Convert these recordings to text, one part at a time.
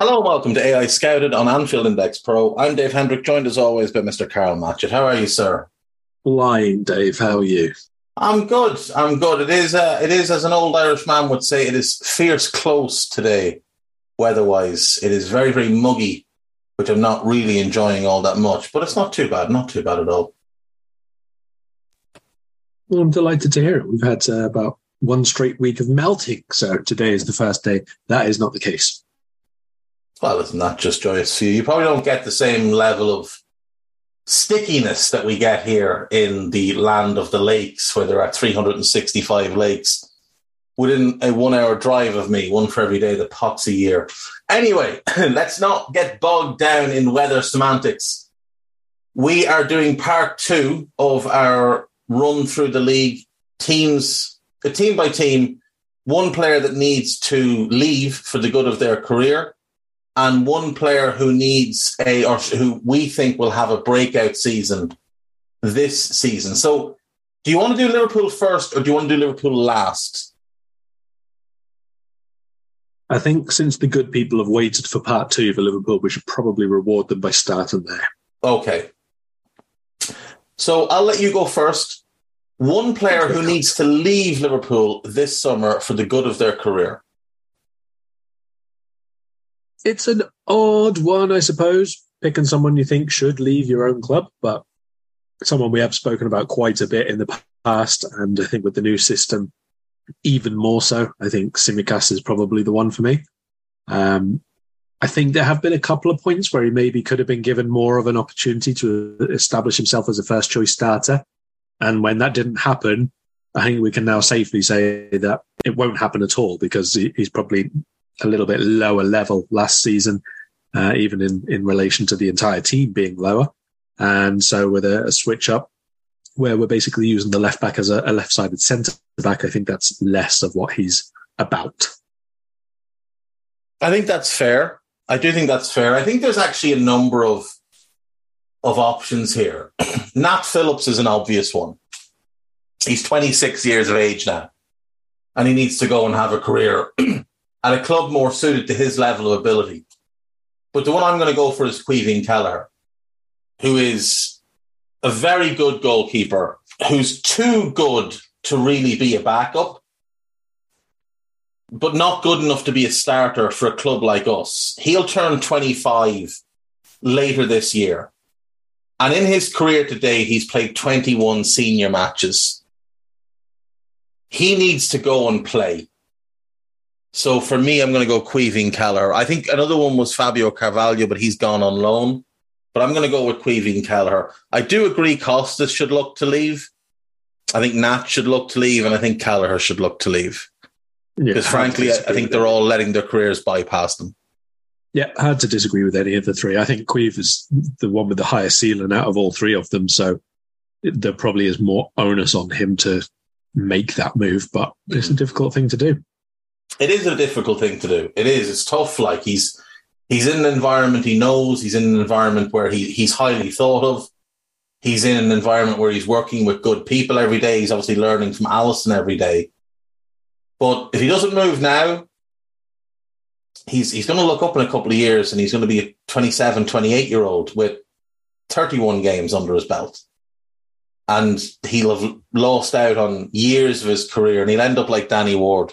Hello and welcome to AEye Scouted on Anfield Index Pro. I'm Dave Hendrick, joined as always by Mr. Karl Matchett. How are you, sir? Flying, Dave. How are you? I'm good. I'm good. It is. Uh, it is, as an old Irish man would say, it is fierce close today, weather-wise. It is very, very muggy, which I'm not really enjoying all that much. But it's not too bad. Not too bad at all. Well, I'm delighted to hear it. We've had uh, about one straight week of melting, so today is the first day. That is not the case. Well, it's not just joyous for you? Probably don't get the same level of stickiness that we get here in the land of the lakes, where there are 365 lakes within a one hour drive of me, one for every day, the pots a year. Anyway, let's not get bogged down in weather semantics. We are doing part two of our run through the league teams, a team by team, one player that needs to leave for the good of their career and one player who needs a or who we think will have a breakout season this season. So, do you want to do Liverpool first or do you want to do Liverpool last? I think since the good people have waited for part two for Liverpool, we should probably reward them by starting there. Okay. So I'll let you go first. One player who needs to leave Liverpool this summer for the good of their career. It's an odd one, I suppose, picking someone you think should leave your own club, but someone we have spoken about quite a bit in the past. And I think with the new system, even more so. I think Tsimikas is probably the one for me. Um, I think there have been a couple of points where he maybe could have been given more of an opportunity to establish himself as a first choice starter. And when that didn't happen, I think we can now safely say that it won't happen at all because he's probably a little bit lower level last season, uh, even in, in relation to the entire team being lower. And so with a, a switch up where we're basically using the left back as a, a left sided centre back, I think that's less of what he's about. I think that's fair. I do think that's fair. I think there's actually a number of of options here. Nat Phillips is an obvious one. He's 26 years of age now, and he needs to go and have a career at a club more suited to his level of ability. But the one I'm going to go for is Caoimhín Kelleher, who is a very good goalkeeper, who's too good to really be a backup, but not good enough to be a starter for a club like us. He'll turn 25 later this year. And in his career today, he's played 21 senior matches. He needs to go and play. So for me, I'm going to go Caoimhín Kelleher. I think another one was Fabio Carvalho, but he's gone on loan. But I'm going to go with Caoimhín Kelleher. I do agree Costas should look to leave. I think Nat should look to leave, and I think Kelleher should look to leave. Because Yeah, frankly, I, I think they're all letting their careers bypass them. Yeah, hard to disagree with any of the three. I think Queeve is the one with the highest ceiling out of all three of them. So there probably is more onus on him to make that move, but it's a difficult thing to do. It is a difficult thing to do. It is. It's tough. Like he's he's in an environment he knows. He's in an environment where he he's highly thought of. He's in an environment where he's working with good people every day. He's obviously learning from Alisson every day. But if he doesn't move now, he's he's going to look up in a couple of years and he's going to be a 27, 28 year old with 31 games under his belt. And he'll have lost out on years of his career and he'll end up like Danny Ward.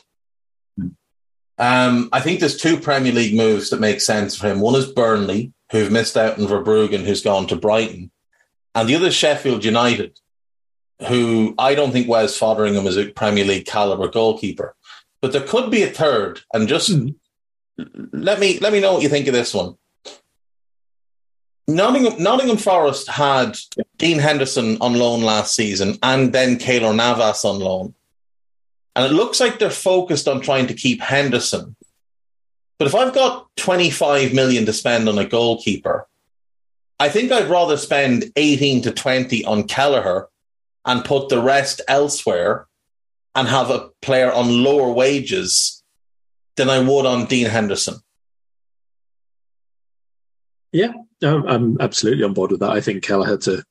Um, I think there's two Premier League moves that make sense for him. One is Burnley, who've missed out on Verbruggen, who's gone to Brighton. And the other is Sheffield United, who I don't think Wes Foderingham is a Premier League caliber goalkeeper. But there could be a third. And just Hmm. let me let me know what you think of this one. Nottingham, Nottingham Forest had Dean Henderson on loan last season and then Keylor Navas on loan. And it looks like they're focused on trying to keep Henderson. But if I've got 25 million to spend on a goalkeeper, I think I'd rather spend 18 to 20 on Kelleher and put the rest elsewhere and have a player on lower wages than I would on Dean Henderson. Yeah, I'm absolutely on board with that. I think Kelleher to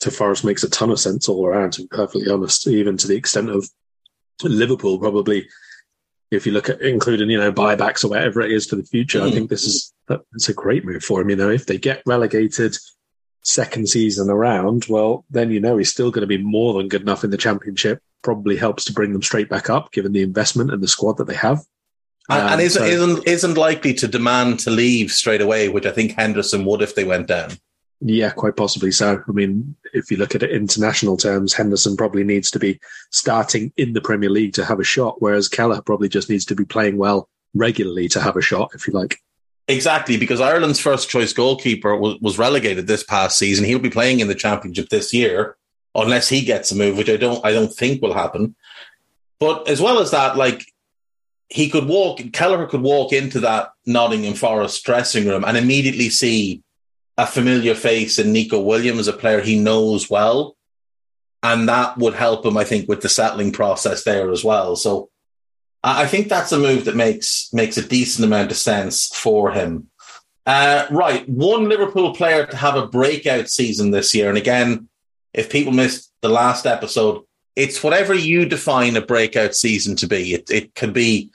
to Forest makes a ton of sense all around. To be perfectly honest, even to the extent of Liverpool, probably if you look at including you know buybacks or whatever it is for the future, I Mm. think this is it's a great move for him. You know, if they get relegated second season around, well, then you know he's still going to be more than good enough in the championship. Probably helps to bring them straight back up, given the investment and the squad that they have. And, Um, and isn't, so- isn't isn't likely to demand to leave straight away, which I think Henderson would if they went down. Yeah, quite possibly so. I mean, if you look at it international terms, Henderson probably needs to be starting in the Premier League to have a shot, whereas Keller probably just needs to be playing well regularly to have a shot, if you like. Exactly, because Ireland's first choice goalkeeper was, was relegated this past season. He'll be playing in the championship this year, unless he gets a move, which I don't I don't think will happen. But as well as that, like he could walk Kelleher could walk into that Nottingham Forest dressing room and immediately see a familiar face in Neco Williams, a player he knows well. And that would help him, I think, with the settling process there as well. So I think that's a move that makes makes a decent amount of sense for him. Uh, right, one Liverpool player to have a breakout season this year, and again, if people missed the last episode, it's whatever you define a breakout season to be. It it could be,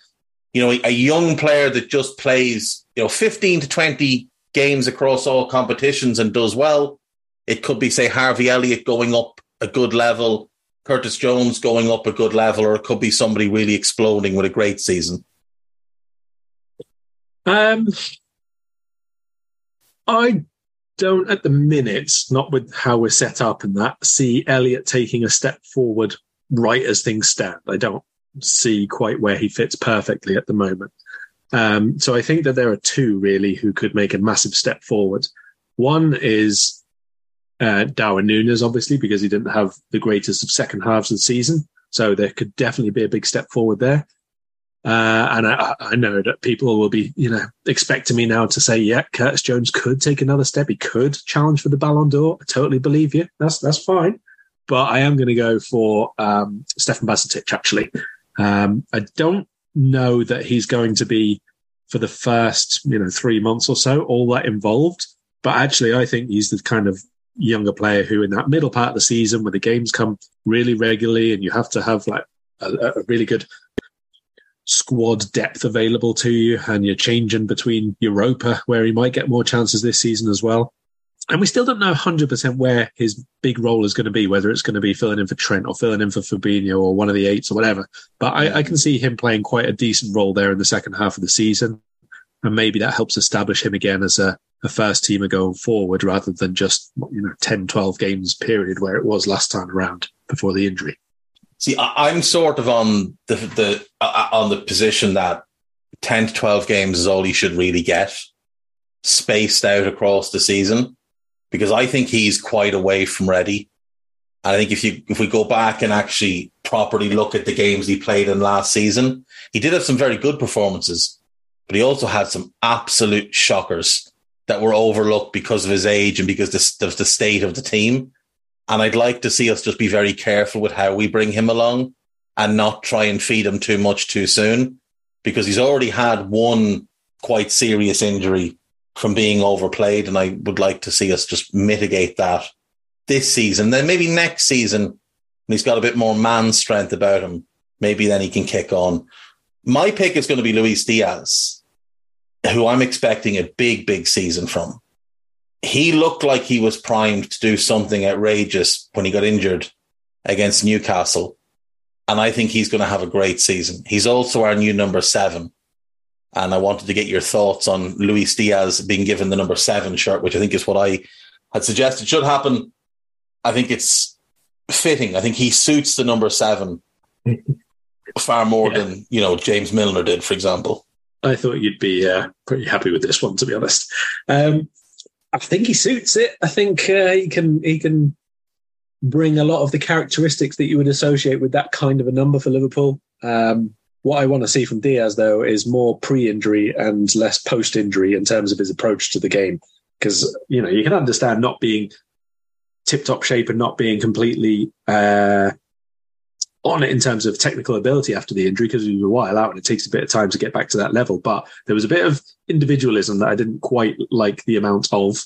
you know, a young player that just plays, you know, fifteen to twenty games across all competitions and does well. It could be, say, Harvey Elliott going up a good level, Curtis Jones going up a good level, or it could be somebody really exploding with a great season. Um, I don't, at the minute, not with how we're set up and that, see Elliott taking a step forward right as things stand. I don't see quite where he fits perfectly at the moment. Um, so I think that there are two really who could make a massive step forward. One is uh, Darwin Núñez, obviously, because he didn't have the greatest of second halves of the season. So there could definitely be a big step forward there. Uh, and I, I know that people will be, you know, expecting me now to say, yeah, Curtis Jones could take another step. He could challenge for the Ballon d'Or. I totally believe you. That's that's fine. But I am going to go for um, Stefan Bajcetic, actually. Um, I don't know that he's going to be for the first, you know, three months or so, all that involved. But actually, I think he's the kind of younger player who, in that middle part of the season, when the games come really regularly and you have to have like a, a really good squad depth available to you, and you're changing between Europa, where he might get more chances this season as well. And we still don't know 100% where his big role is going to be, whether it's going to be filling in for Trent or filling in for Fabinho or one of the eights or whatever. But I, I can see him playing quite a decent role there in the second half of the season. And maybe that helps establish him again as a, a first teamer going forward rather than just, you know, 10, 12 games period where it was last time around before the injury. See, I'm sort of on the the uh, on the position that ten to twelve games is all he should really get, spaced out across the season, because I think he's quite away from ready. And I think if you if we go back and actually properly look at the games he played in last season, he did have some very good performances, but he also had some absolute shockers that were overlooked because of his age and because of the state of the team. And I'd like to see us just be very careful with how we bring him along and not try and feed him too much too soon because he's already had one quite serious injury from being overplayed. And I would like to see us just mitigate that this season. Then maybe next season, when he's got a bit more man strength about him, maybe then he can kick on. My pick is going to be Luis Diaz, who I'm expecting a big, big season from. He looked like he was primed to do something outrageous when he got injured against Newcastle. And I think he's going to have a great season. He's also our new number seven. And I wanted to get your thoughts on Luis Diaz being given the number seven shirt, which I think is what I had suggested should happen. I think it's fitting. I think he suits the number seven far more yeah. than, you know, James Milner did, for example. I thought you'd be uh, pretty happy with this one, to be honest. Um, I think he suits it. I think uh, he can he can bring a lot of the characteristics that you would associate with that kind of a number for Liverpool. Um, what I want to see from Diaz, though, is more pre-injury and less post-injury in terms of his approach to the game. Because you know you can understand not being tip-top shape and not being completely uh, on it in terms of technical ability after the injury because he was a while out and it takes a bit of time to get back to that level. But there was a bit of individualism that I didn't quite like the amount of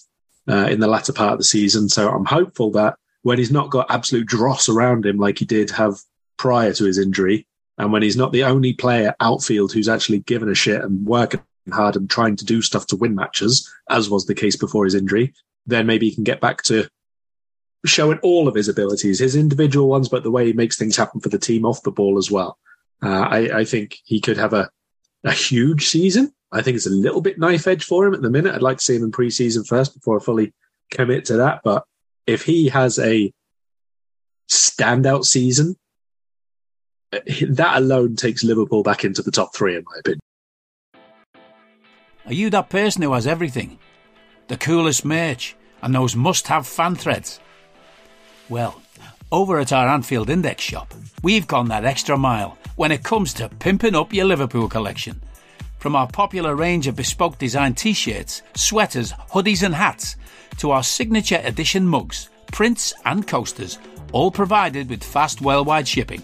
uh, in the latter part of the season. So I'm hopeful that when he's not got absolute dross around him like he did have prior to his injury, and when he's not the only player outfield who's actually given a shit and working hard and trying to do stuff to win matches, as was the case before his injury, then maybe he can get back to showing all of his abilities, his individual ones, but the way he makes things happen for the team off the ball as well. Uh, I, I, think he could have a, a huge season. I think it's a little bit knife edge for him at the minute. I'd like to see him in preseason first before I fully commit to that. But if he has a standout season, that alone takes Liverpool back into the top three, in my opinion. Are you that person who has everything? The coolest merch and those must have fan threads? Well, over at our Anfield Index shop, we've gone that extra mile when it comes to pimping up your Liverpool collection. From our popular range of bespoke design t shirts, sweaters, hoodies, and hats, to our signature edition mugs, prints, and coasters, all provided with fast worldwide shipping.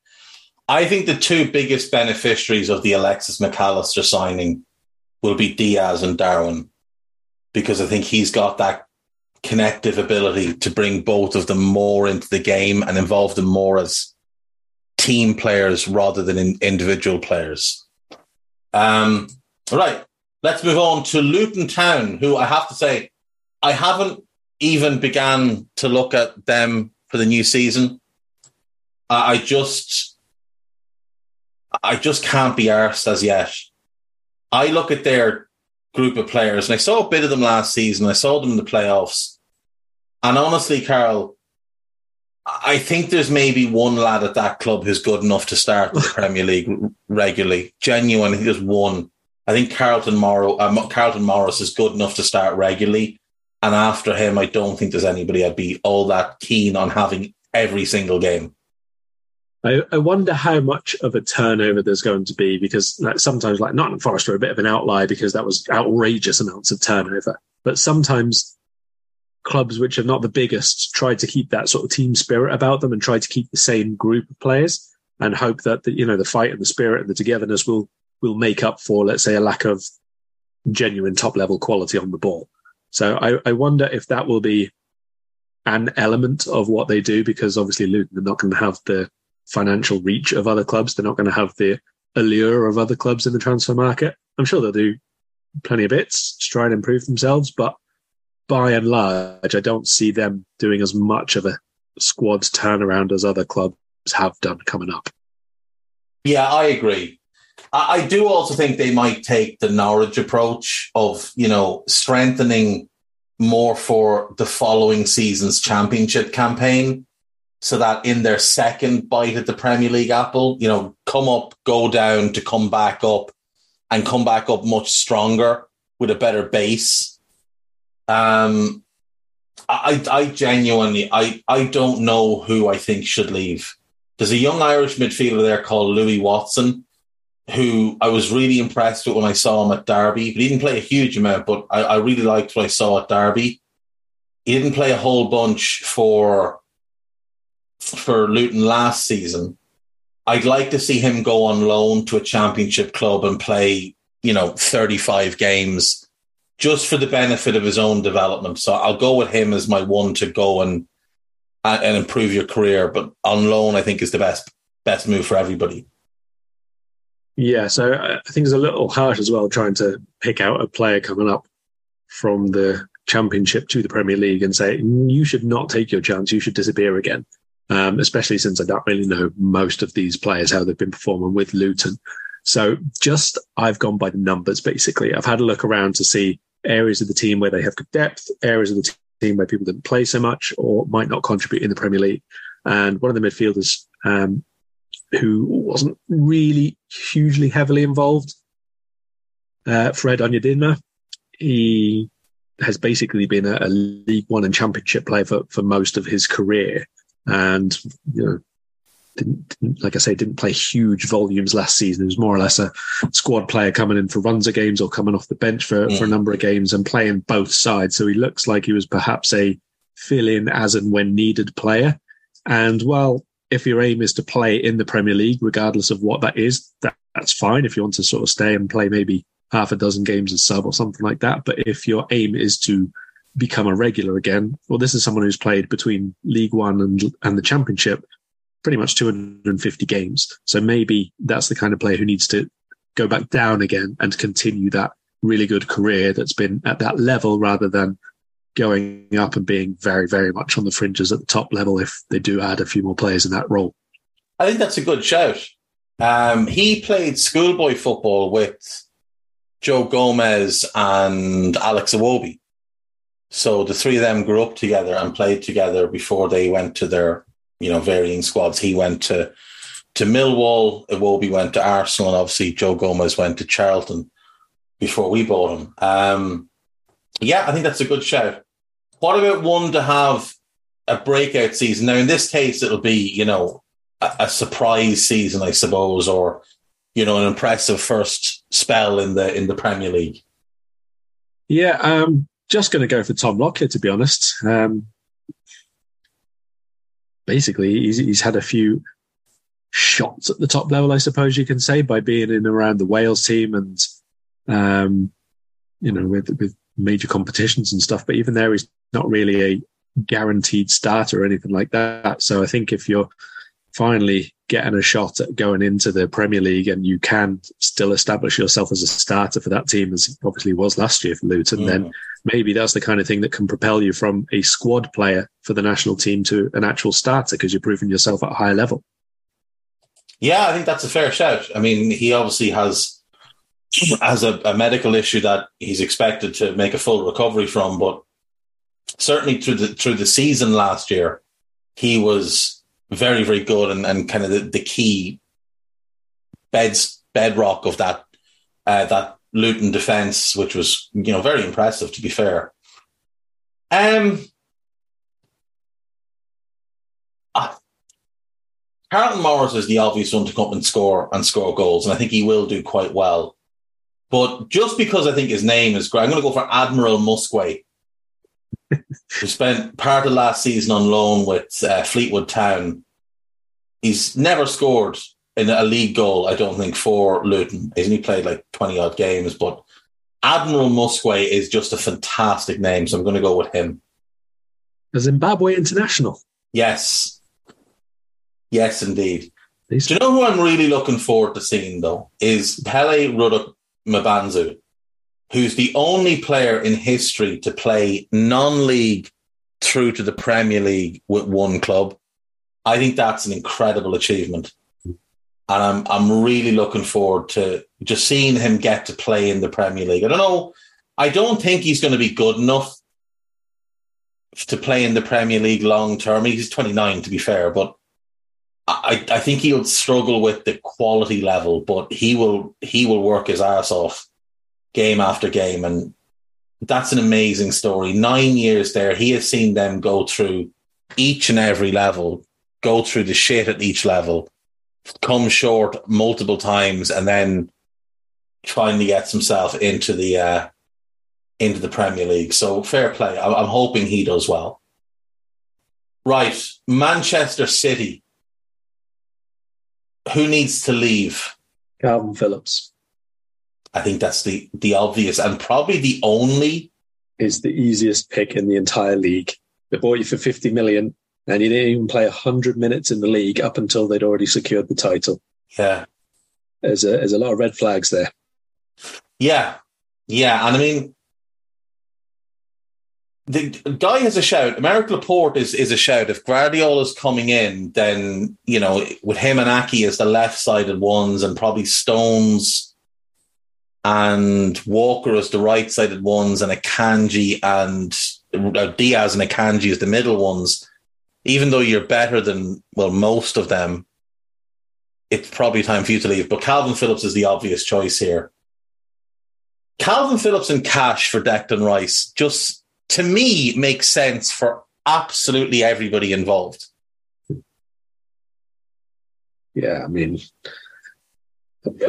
I think the two biggest beneficiaries of the Alexis Mac Allister signing will be Diaz and Darwin because I think he's got that connective ability to bring both of them more into the game and involve them more as team players rather than in individual players. Um, right, let's move on to Luton Town, who I have to say, I haven't even began to look at them for the new season. I just, I just can't be arsed as yet. I look at their group of players, and I saw a bit of them last season. I saw them in the playoffs, and honestly, Karl, I think there's maybe one lad at that club who's good enough to start the Premier League regularly. Genuine, I think there's one. I think Carlton Morrow, uh, Carlton Morris is good enough to start regularly, and after him, I don't think there's anybody I'd be all that keen on having every single game. I, I wonder how much of a turnover there's going to be because like, sometimes, like Nottingham Forest are a bit of an outlier because that was outrageous amounts of turnover. But sometimes clubs which are not the biggest try to keep that sort of team spirit about them and try to keep the same group of players and hope that the, you know the fight and the spirit and the togetherness will will make up for let's say a lack of genuine top level quality on the ball. So I, I wonder if that will be an element of what they do because obviously Luton are not going to have the financial reach of other clubs. They're not going to have the allure of other clubs in the transfer market. I'm sure they'll do plenty of bits to try and improve themselves, but by and large, I don't see them doing as much of a squad turnaround as other clubs have done coming up. Yeah, I agree. I, I do also think they might take the Norwich approach of, you know, strengthening more for the following season's championship campaign so that in their second bite at the Premier League apple, you know, come up, go down to come back up and come back up much stronger with a better base. Um, I, I genuinely, I, I don't know who I think should leave. There's a young Irish midfielder there called Louis Watson, who I was really impressed with when I saw him at Derby. But he didn't play a huge amount, but I, I really liked what I saw at Derby. He didn't play a whole bunch for for Luton last season. I'd like to see him go on loan to a championship club and play, you know, 35 games just for the benefit of his own development. So I'll go with him as my one to go and and improve your career. But on loan, I think is the best best move for everybody. Yeah, so I think it's a little harsh as well trying to pick out a player coming up from the championship to the Premier League and say you should not take your chance, you should disappear again um, especially since I don't really know most of these players, how they've been performing with Luton. So just I've gone by the numbers basically. I've had a look around to see areas of the team where they have good depth, areas of the team where people didn't play so much or might not contribute in the Premier League. And one of the midfielders um, who wasn't really hugely heavily involved, uh, Fred Onyedinma, he has basically been a, a, League One and Championship player for, for most of his career and you know didn't, didn't, like I say, didn't play huge volumes last season. He was more or less a squad player coming in for runs of games or coming off the bench for, mm. for a number of games and playing both sides. So he looks like he was perhaps a fill in as and when needed player. And well, if your aim is to play in the Premier League, regardless of what that is, that, that's fine. If you want to sort of stay and play maybe half a dozen games as sub or something like that. But if your aim is to become a regular again. Well, this is someone who's played between League One and, and the Championship pretty much 250 games. So maybe that's the kind of player who needs to go back down again and continue that really good career that's been at that level rather than going up and being very, very much on the fringes at the top level if they do add a few more players in that role. I think that's a good shout. Um, he played schoolboy football with Joe Gomez and Alex Iwobi. So the three of them grew up together and played together before they went to their, you know, varying squads. He went to to Millwall, Iwobi went to Arsenal, and obviously Joe Gomez went to Charlton before we bought him. Um, yeah, I think that's a good shout. What about one to have a breakout season? Now, in this case, it'll be, you know, a, a surprise season, I suppose, or you know, an impressive first spell in the in the Premier League. Yeah, um, just going to go for Tom Lockyer, to be honest. Um, basically, he's, he's had a few shots at the top level, I suppose you can say, by being in around the Wales team and, um, you know, with, with major competitions and stuff. But even there, he's not really a guaranteed starter or anything like that. So I think if you're finally getting a shot at going into the Premier League and you can still establish yourself as a starter for that team, as obviously was last year for Luton, mm. then maybe that's the kind of thing that can propel you from a squad player for the national team to an actual starter because you're proving yourself at a higher level. Yeah, I think that's a fair shout. I mean, he obviously has has a, a medical issue that he's expected to make a full recovery from, but certainly through the through the season last year, he was very, very good and, and kind of the, the key beds bedrock of that uh, that Luton defence, which was you know very impressive to be fair. Um, uh, Carlton Morris is the obvious one to come and score and score goals, and I think he will do quite well. But just because I think his name is great, I'm going to go for Admiral Muskwe who spent part of last season on loan with uh, Fleetwood Town. He's never scored in a league goal, I don't think, for Luton. He's only played like 20 odd games, but Admiral Muskwe is just a fantastic name, so I'm going to go with him. A Zimbabwe international. Yes. Yes, indeed. Do you know who I'm really looking forward to seeing, though? Is Pelly Ruddock Mpanzu who's the only player in history to play non league through to the Premier League with one club. I think that's an incredible achievement. and I'm I'm really looking forward to just seeing him get to play in the Premier League. I don't know. I don't think he's going to be good enough to play in the Premier League long term. He's 29, to be fair, but I, I think he'll struggle with the quality level. But he will he will work his ass off game after game, and that's an amazing story. Nine years there, he has seen them go through each and every level, go through the shit at each level, come short multiple times, and then finally gets himself into the uh, into the Premier League. So fair play. I'm hoping he does well. Right, Manchester City. Who needs to leave? Kalvin Phillips. I think that's the the obvious and probably the only is the easiest pick in the entire league. They bought you for 50 million and you didn't even play 100 minutes in the league up until they'd already secured the title. Yeah. There's a, there's a lot of red flags there. Yeah. Yeah. And I mean, the guy has a shout. Aymeric Laporte is, is a shout. If Gvardiol's coming in, then, you know, with him and Aké as the left sided ones and probably Stones and Walker as the right sided ones and Akanji and uh, Dias and Akanji as the middle ones, even though you're better than, well, most of them, it's probably time for you to leave. But Kalvin Phillips is the obvious choice here. Kalvin Phillips and cash for Declan Rice just, to me, makes sense for absolutely everybody involved. Yeah, I mean,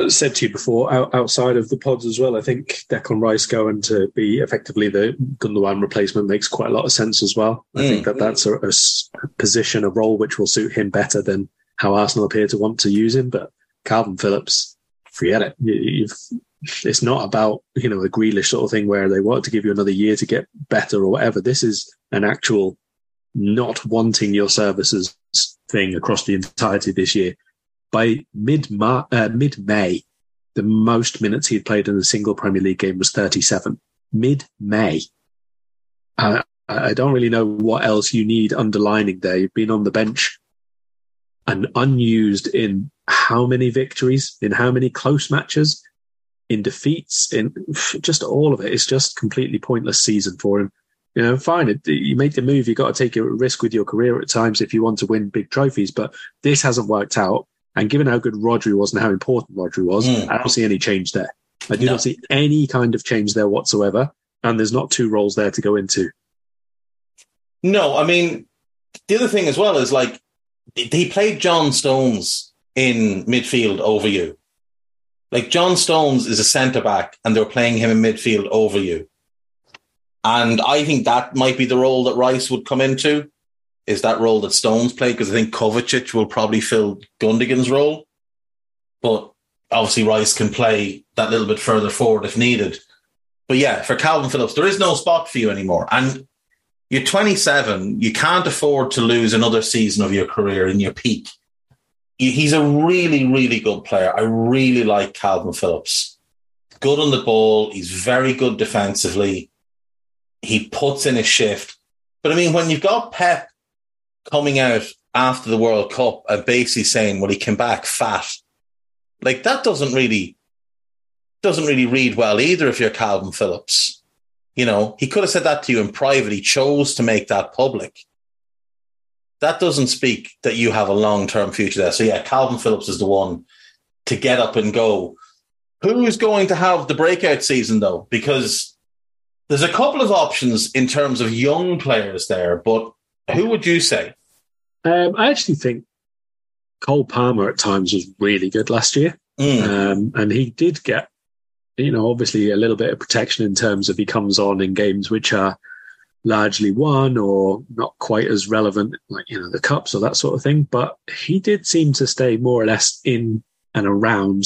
said to you before, outside of the pods as well, I think Declan Rice going to be effectively the Gundogan replacement makes quite a lot of sense as well. I mm. think that that's a, a, position, a role which will suit him better than how Arsenal appear to want to use him. But Kalvin Phillips, forget it. You, it's not about you know a Grealish sort of thing where they want to give you another year to get better or whatever. This is an actual not wanting your services thing across the entirety this year by mid uh, mid May, the most minutes he'd played in a single Premier League game was 37. Mid May. Uh, I don't really know what else you need underlining there. You've been on the bench and unused in how many victories, in how many close matches, in defeats, in just all of it. It's just completely pointless season for him. You know, fine. It, you make the move. You've got to take a risk with your career at times if you want to win big trophies, but this hasn't worked out. And given how good Rodri was and how important Rodri was, mm. I don't see any change there. I do no. not see any kind of change there whatsoever. And there's not two roles there to go into. No, I mean, the other thing as well is like, he played John Stones in midfield over you. Like, John Stones is a centre back and they're playing him in midfield over you. And I think that might be the role that Rice would come into is that role that Stones played because I think Kovacic will probably fill Gundogan's role, but obviously Rice can play that little bit further forward if needed. But yeah, for Kalvin Phillips, there is no spot for you anymore, and you're 27. You can't afford to lose another season of your career in your peak. He's a really, really good player. I really like Kalvin Phillips. Good on the ball. He's very good defensively. He puts in a shift. But I mean, when you've got Pep coming out after the World Cup and basically saying, well, he came back fat. Like that doesn't really doesn't really read well either if you're Kalvin Phillips. You know, he could have said that to you in private. He chose to make that public. That doesn't speak that you have a long term future there. So yeah, Kalvin Phillips is the one to get up and go. Who's going to have the breakout season though? Because there's a couple of options in terms of young players there, but who would you say? Um, I actually think Cole Palmer at times was really good last year. Mm. Um, and he did get, you know, obviously a little bit of protection in terms of he comes on in games which are largely won or not quite as relevant, like, you know, the cups or that sort of thing. But he did seem to stay more or less in and around,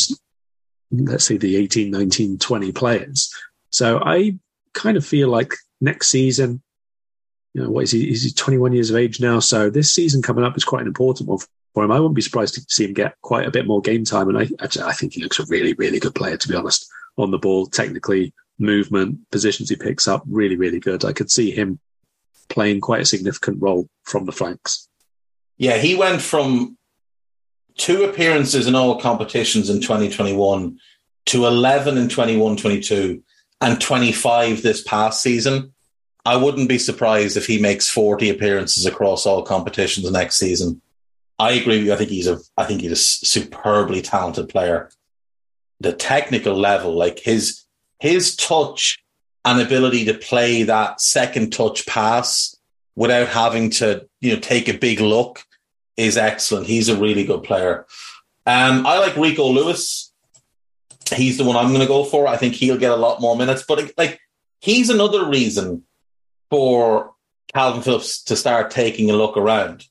let's say, the 18, 19, 20 players. So I kind of feel like next season, you know, what is he? He's 21 years of age now. So this season coming up is quite an important one for him. I wouldn't be surprised to see him get quite a bit more game time. And I, I think he looks a really, really good player, to be honest, on the ball, technically, movement, positions he picks up, really, really good. I could see him playing quite a significant role from the flanks. Yeah, he went from two appearances in all competitions in 2021 to 11 in 21 22 and 25 this past season. I wouldn't be surprised if he makes 40 appearances across all competitions next season. I agree with you. I think he's a I think he's a superbly talented player. The technical level, like his his touch and ability to play that second touch pass without having to, you know, take a big look is excellent. He's a really good player. Um, I like Rico Lewis. He's the one I'm going to go for. I think he'll get a lot more minutes, but like he's another reason for Kalvin Phillips to start taking a look around.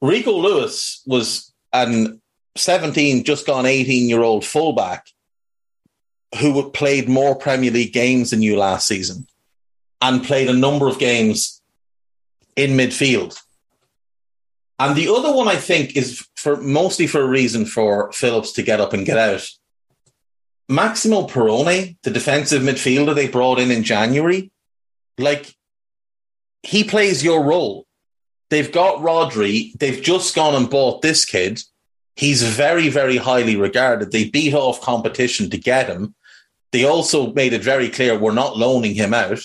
Rico Lewis was an 17, just gone 18 year old fullback who played more Premier League games than you last season and played a number of games in midfield. And the other one I think is for mostly for a reason for Phillips to get up and get out. Maximo Perrone, the defensive midfielder they brought in in January, like he plays your role. They've got Rodri. They've just gone and bought this kid. He's very, very highly regarded. They beat off competition to get him. They also made it very clear we're not loaning him out.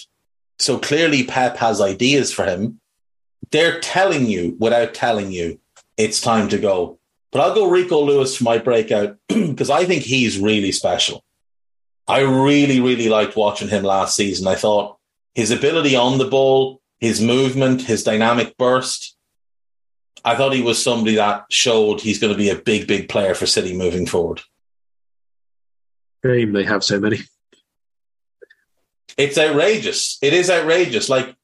So clearly Pep has ideas for him. They're telling you without telling you it's time to go. But I'll go Rico Lewis for my breakout because I think he's really special. I really, really liked watching him last season. I thought his ability on the ball, his movement, his dynamic burst. I thought he was somebody that showed he's going to be a big, big player for City moving forward. Shame they have so many. It's outrageous. It is outrageous. Like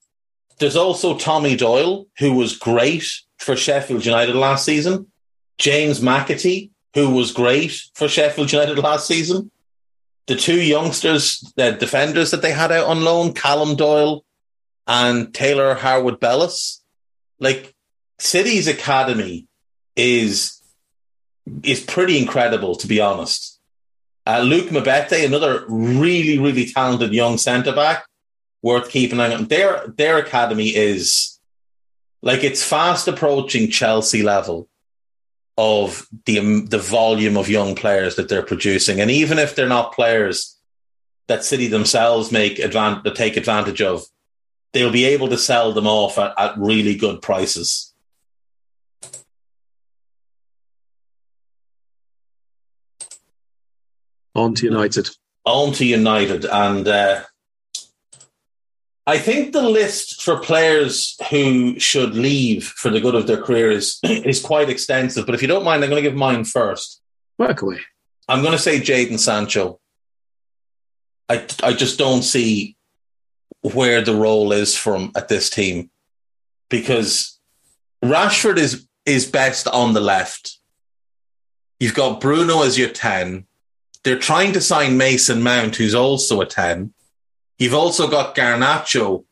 there's also Tommy Doyle, who was great for Sheffield United last season. James McAtee, who was great for Sheffield United last season. The two youngsters, the defenders that they had out on loan, Callum Doyle and Taylor Harwood Bellis. Like City's academy is is pretty incredible, to be honest. Uh, Luke Mbete, another really, really talented young centre back, worth keeping an eye on. Their their academy is like it's fast approaching Chelsea level of the um, the volume of young players that they're producing, and even if they're not players that City themselves make advantage take advantage of, they'll be able to sell them off at, at really good prices. On to United. On to United. And uh, I think the list for players who should leave for the good of their career is, is quite extensive. But if you don't mind, I'm going to give mine first. Work away. I'm going to say Jadon Sancho. I, I just don't see where the role is from at this team because Rashford is is best on the left. You've got Bruno as your 10. They're trying to sign Mason Mount, who's also a 10. You've also got Garnacho,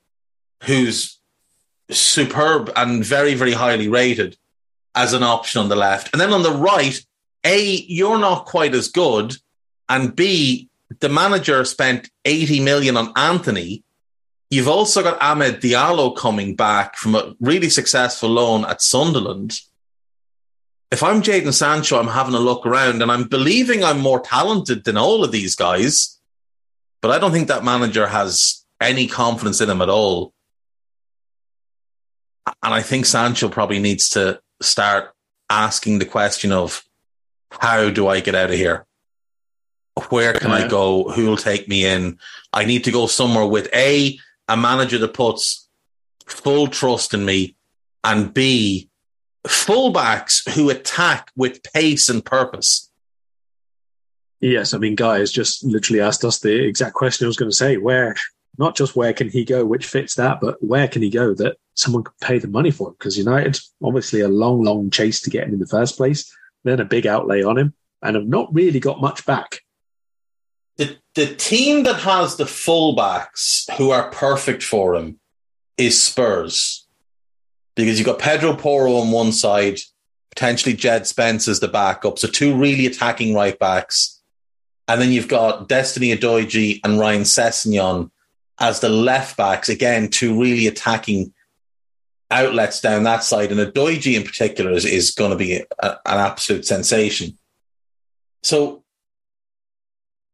who's superb and very, very highly rated as an option on the left. And then on the right, A, you're not quite as good. And B, the manager spent 80 million on Antony You've also got Amad Diallo coming back from a really successful loan at Sunderland. If I'm Jadon Sancho, I'm having a look around and I'm believing I'm more talented than all of these guys, but I don't think that manager has any confidence in him at all. And I think Sancho probably needs to start asking the question of how do I get out of here? Where can yeah. I go? Who will take me in? I need to go somewhere with A, a manager that puts full trust in me, and B, fullbacks who attack with pace and purpose. Yes, I mean, Guy has just literally asked us the exact question I was going to say. Where, not just where can he go, which fits that, but where can he go that someone could pay the money for? Him? Because United, obviously, a long, long chase to get him in the first place, then a big outlay on him, and have not really got much back the team that has the fullbacks who are perfect for him is Spurs. Because you've got Pedro Porro on one side, potentially Jed Spence as the backup. So two really attacking right backs. And then you've got Destiny Udogie and Ryan Sessegnon as the left backs. Again, two really attacking outlets down that side, and Udogie in particular is, is going to be a, an absolute sensation. So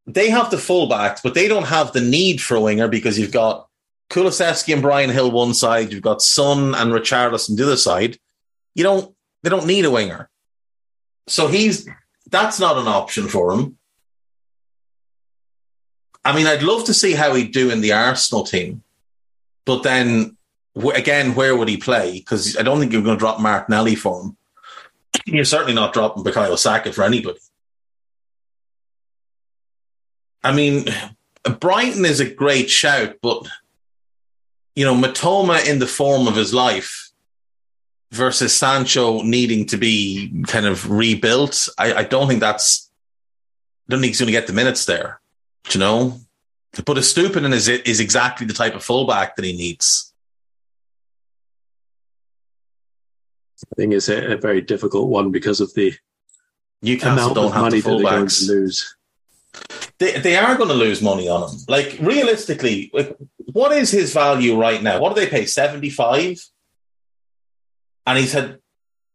they have the fullbacks, but they don't have the need for a winger because you've got Kulusevski and Bryan Gil one side, you've got Son and Richarlison the other side. You don't they don't need a winger. So he's that's not an option for him. I mean, I'd love to see how he'd do in the Arsenal team, but then again, where would he play? Because I don't think you're going to drop Martinelli for him. You're certainly not dropping Bukayo Saka for anybody. I mean, Brighton is a great shout, but you know, Mitoma in the form of his life versus Sancho needing to be kind of rebuilt. I, I don't think that's. I don't think he's going to get the minutes there. You know, but Estupiñán is is exactly the type of fullback that he needs. I think it's a, a very difficult one because of the Newcastle amount don't of have money the that they're going to lose. They they are going to lose money on him. Like realistically, like what is his value right now? What do they pay? Seventy five, and he's had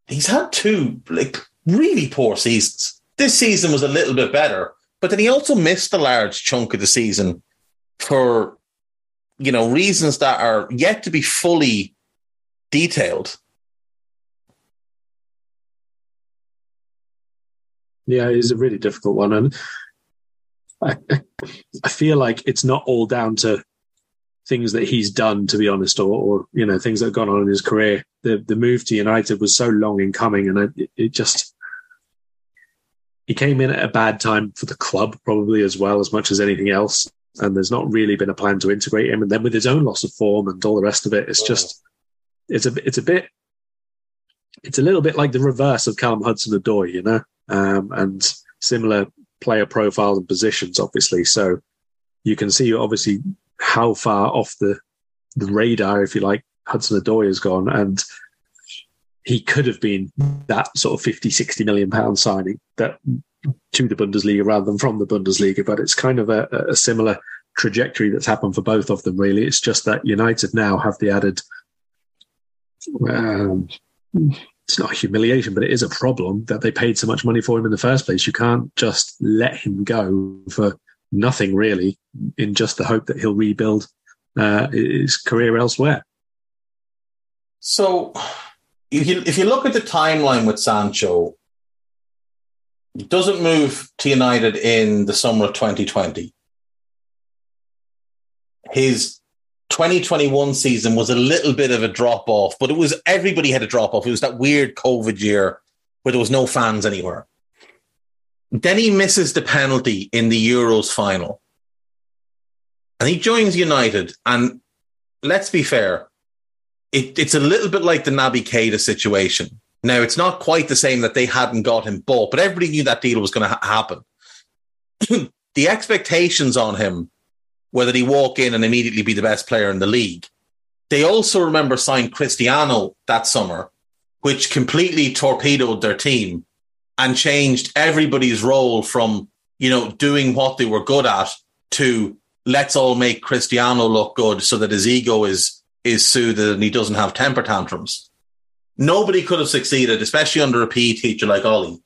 he's had two like really poor seasons. This season was a little bit better, but then he also missed a large chunk of the season for you know reasons that are yet to be fully detailed. Yeah, it's a really difficult one, and I, I feel like it's not all down to things that he's done, to be honest, or, or you know things that have gone on in his career. The the move to United was so long in coming, and it, it just he came in at a bad time for the club, probably as well as much as anything else. And there's not really been a plan to integrate him. And then with his own loss of form and all the rest of it, it's just it's a it's a bit it's a little bit like the reverse of Callum Hudson Odoi, you know, um, and similar player profiles and positions, obviously. So you can see obviously how far off the the radar, if you like, Hudson Odoi has gone, and he could have been that sort of 50, 60 million pound signing that to the Bundesliga rather than from the Bundesliga. But it's kind of a, a similar trajectory that's happened for both of them. Really, it's just that United now have the added. Um, it's not a humiliation, but it is a problem that they paid so much money for him in the first place. You can't just let him go for nothing, really, in just the hope that he'll rebuild uh, his career elsewhere. So, if you, if you look at the timeline with Sancho, he doesn't move to United in the summer of 2020. His 2021 season was a little bit of a drop off, but it was everybody had a drop off. It was that weird COVID year where there was no fans anywhere. Then he misses the penalty in the Euros final. And he joins United. And let's be fair, it, it's a little bit like the Naby Keita situation. Now, it's not quite the same that they hadn't got him bought, but everybody knew that deal was going to ha- happen. the expectations on him were that he walk in and immediately be the best player in the league. They also remember signed Cristiano that summer, which completely torpedoed their team and changed everybody's role from, you know, doing what they were good at to let's all make Cristiano look good so that his ego is is soothed and he doesn't have temper tantrums. Nobody could have succeeded, especially under a PE teacher like Ole.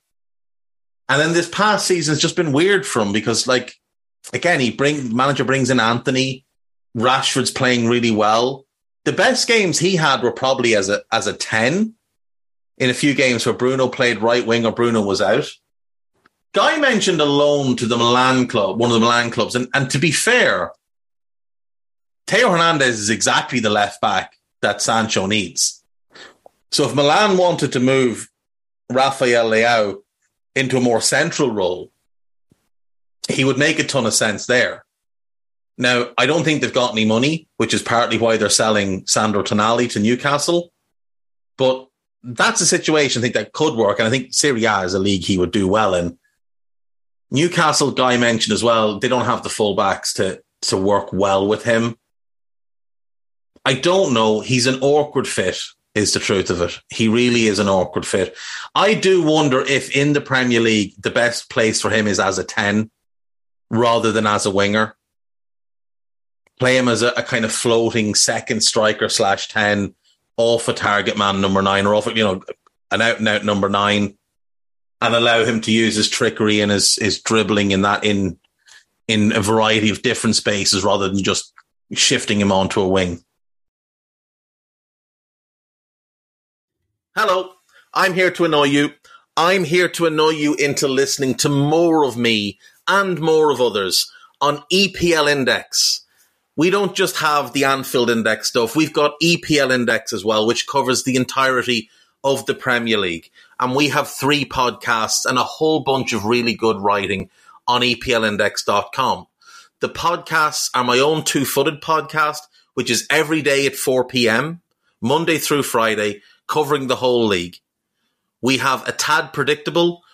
And then this past season's just been weird for him because, like, again, he bring manager brings in Antony. Rashford's playing really well. The best games he had were probably as a as a ten in a few games where Bruno played right wing or Bruno was out. Guy mentioned a loan to the Milan club, one of the Milan clubs, and and to be fair, Theo Hernandez is exactly the left back that Sancho needs. So if Milan wanted to move Rafael Leao into a more central role, he would make a ton of sense there. Now, I don't think they've got any money, which is partly why they're selling Sandro Tonali to Newcastle. But that's a situation I think that could work. And I think Serie A is a league he would do well in. Newcastle guy mentioned as well, they don't have the fullbacks to, to work well with him. I don't know. He's an awkward fit, is the truth of it. He really is an awkward fit. I do wonder if in the Premier League, the best place for him is as a 10 rather than as a winger. Play him as a, a kind of floating second striker slash 10 off a target man number nine or off, you know, an out and out number nine and allow him to use his trickery and his, his dribbling in that in in a variety of different spaces rather than just shifting him onto a wing. Hello, I'm here to annoy you. I'm here to annoy you into listening to more of me and more of others on EPL Index. We don't just have the Anfield Index stuff, we've got EPL Index as well, which covers the entirety of the Premier League. And we have three podcasts and a whole bunch of really good writing on EPLindex.com. The podcasts are my own two footed podcast, which is every day at 4 p.m., Monday through Friday, covering the whole league. We have a tad predictable,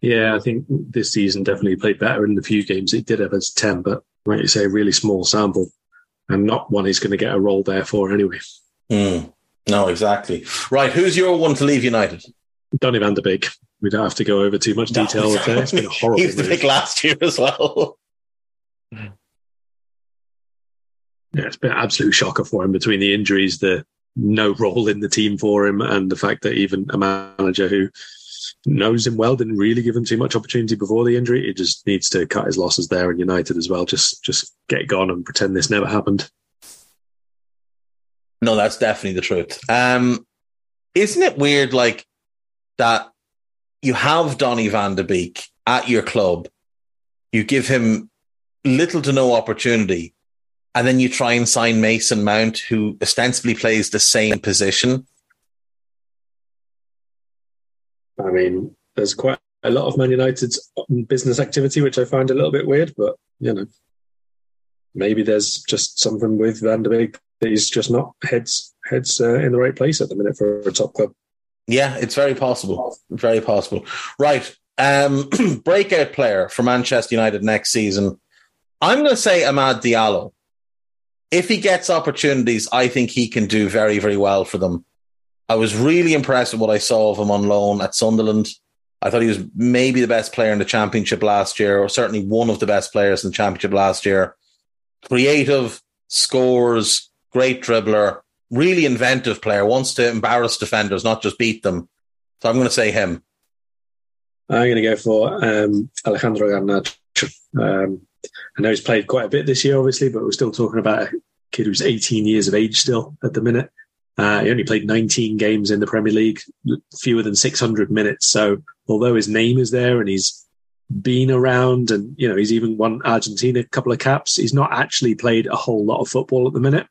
Yeah, I think this season definitely played better in the few games it did have as 10, but like you say, a really small sample and not one he's going to get a role there for anyway. Mm. No, exactly. Right. Who's your one to leave United? Donny van der Beek. We don't have to go over too much detail. No, It's been a horrible. He was the pick last year as well. Yeah, it's been an absolute shocker for him between the injuries, the no role in the team for him, and the fact that even a manager who knows him well didn't really give him too much opportunity before the injury. He just needs to cut his losses there in United as well. Just just get gone and pretend this never happened. No, that's definitely the truth. Um, isn't it weird, like that? You have Donny van der Beek at your club. You give him little to no opportunity, and then you try and sign Mason Mount, who ostensibly plays the same position. I mean, there's quite a lot of Man United's business activity, which I find a little bit weird, but you know, maybe there's just something with Van der Beek that he's just not heads heads uh, in the right place at the minute for a top club. Yeah, it's very possible. Very possible. Right. Um, breakout player for Manchester United next season. I'm going to say Amad Diallo. If he gets opportunities, I think he can do very, very well for them. I was really impressed with what I saw of him on loan at Sunderland. I thought he was maybe the best player in the championship last year, or certainly one of the best players in the championship last year. Creative, scores, great dribbler, really inventive player, wants to embarrass defenders, not just beat them. So I'm going to say him. I'm going to go for um, Alejandro Garnacho. Um, I know he's played quite a bit this year, obviously, but we're still talking about a kid who's 18 years of age still at the minute. Uh, he only played 19 games in the Premier League, fewer than 600 minutes. So although his name is there and he's been around and, you know, he's even won Argentina a couple of caps, he's not actually played a whole lot of football at the minute.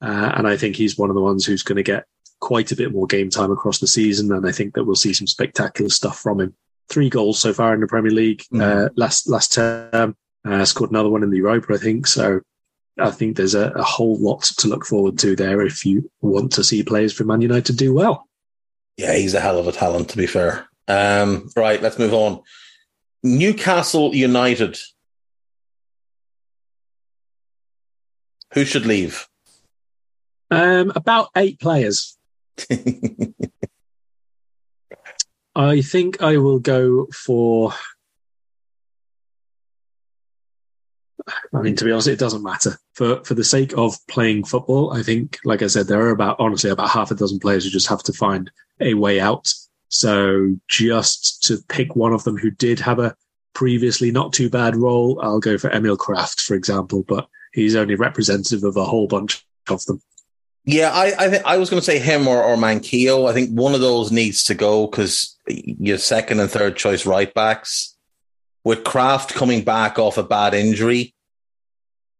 Uh, and I think he's one of the ones who's going to get quite a bit more game time across the season. And I think that we'll see some spectacular stuff from him. Three goals so far in the Premier League mm. uh, last last term. Uh, scored another one in the Europa, I think. So I think there's a, a, whole lot to look forward to there if you want to see players from Man United do well. Yeah, he's a hell of a talent, to be fair. Um, right, let's move on. Newcastle United. Who should leave? Um, about eight players. I think I will go for. I mean, to be honest, it doesn't matter. For for the sake of playing football, I think, like I said, there are about honestly about half a dozen players who just have to find a way out. So just to pick one of them who did have a previously not too bad role, I'll go for Emil Krafth, for example, but he's only representative of a whole bunch of them. Yeah, I I, th- I was going to say him or, or Manquillo. I think one of those needs to go because your second and third choice right backs, with Krafth coming back off a bad injury,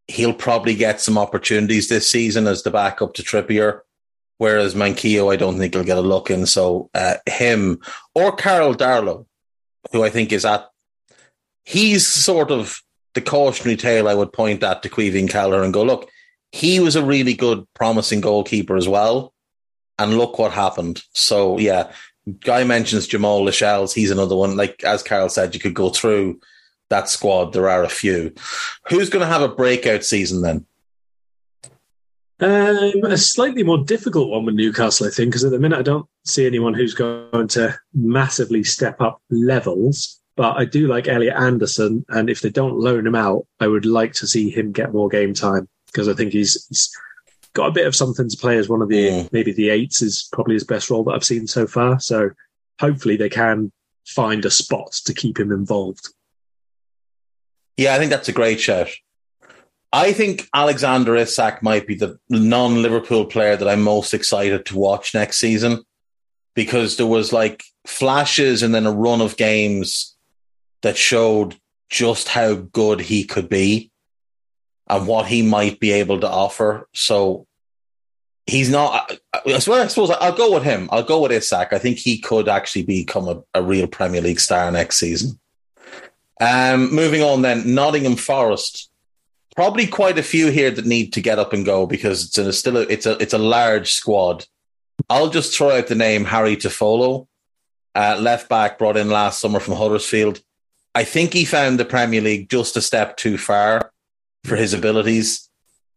he'll probably get some opportunities this season as the backup to Trippier. Whereas Manquillo, I don't think he'll get a look in. So uh, him or Karl Darlow, who I think is at, he's sort of the cautionary tale I would point at to Caoimhín Kelleher and go, look, he was a really good, promising goalkeeper as well. And look what happened. So, yeah, Guy mentions Jamal Lascelles. He's another one. Like as Carol said, you could go through that squad. There are a few. Who's going to have a breakout season then? Um, a slightly more difficult one with Newcastle, I think, because at the minute I don't see anyone who's going to massively step up levels. But I do like Elliot Anderson, and if they don't loan him out, I would like to see him get more game time because I think he's, he's got a bit of something to play as one of the mm. maybe the eights is probably his best role that I've seen so far. So hopefully they can find a spot to keep him involved. Yeah, I think that's a great shout. I think Alexander Isak might be the non Liverpool player that I'm most excited to watch next season because there was like flashes and then a run of games that showed just how good he could be and what he might be able to offer. So he's not. I suppose I'll go with him. I'll go with Isak. I think he could actually become a, a real Premier League star next season. Um, moving on then, Nottingham Forest probably quite a few here that need to get up and go because it's a, still a, it's a it's a large squad. I'll just throw out the name Harry Toffolo, uh, left back brought in last summer from Huddersfield. I think he found the Premier League just a step too far for his abilities.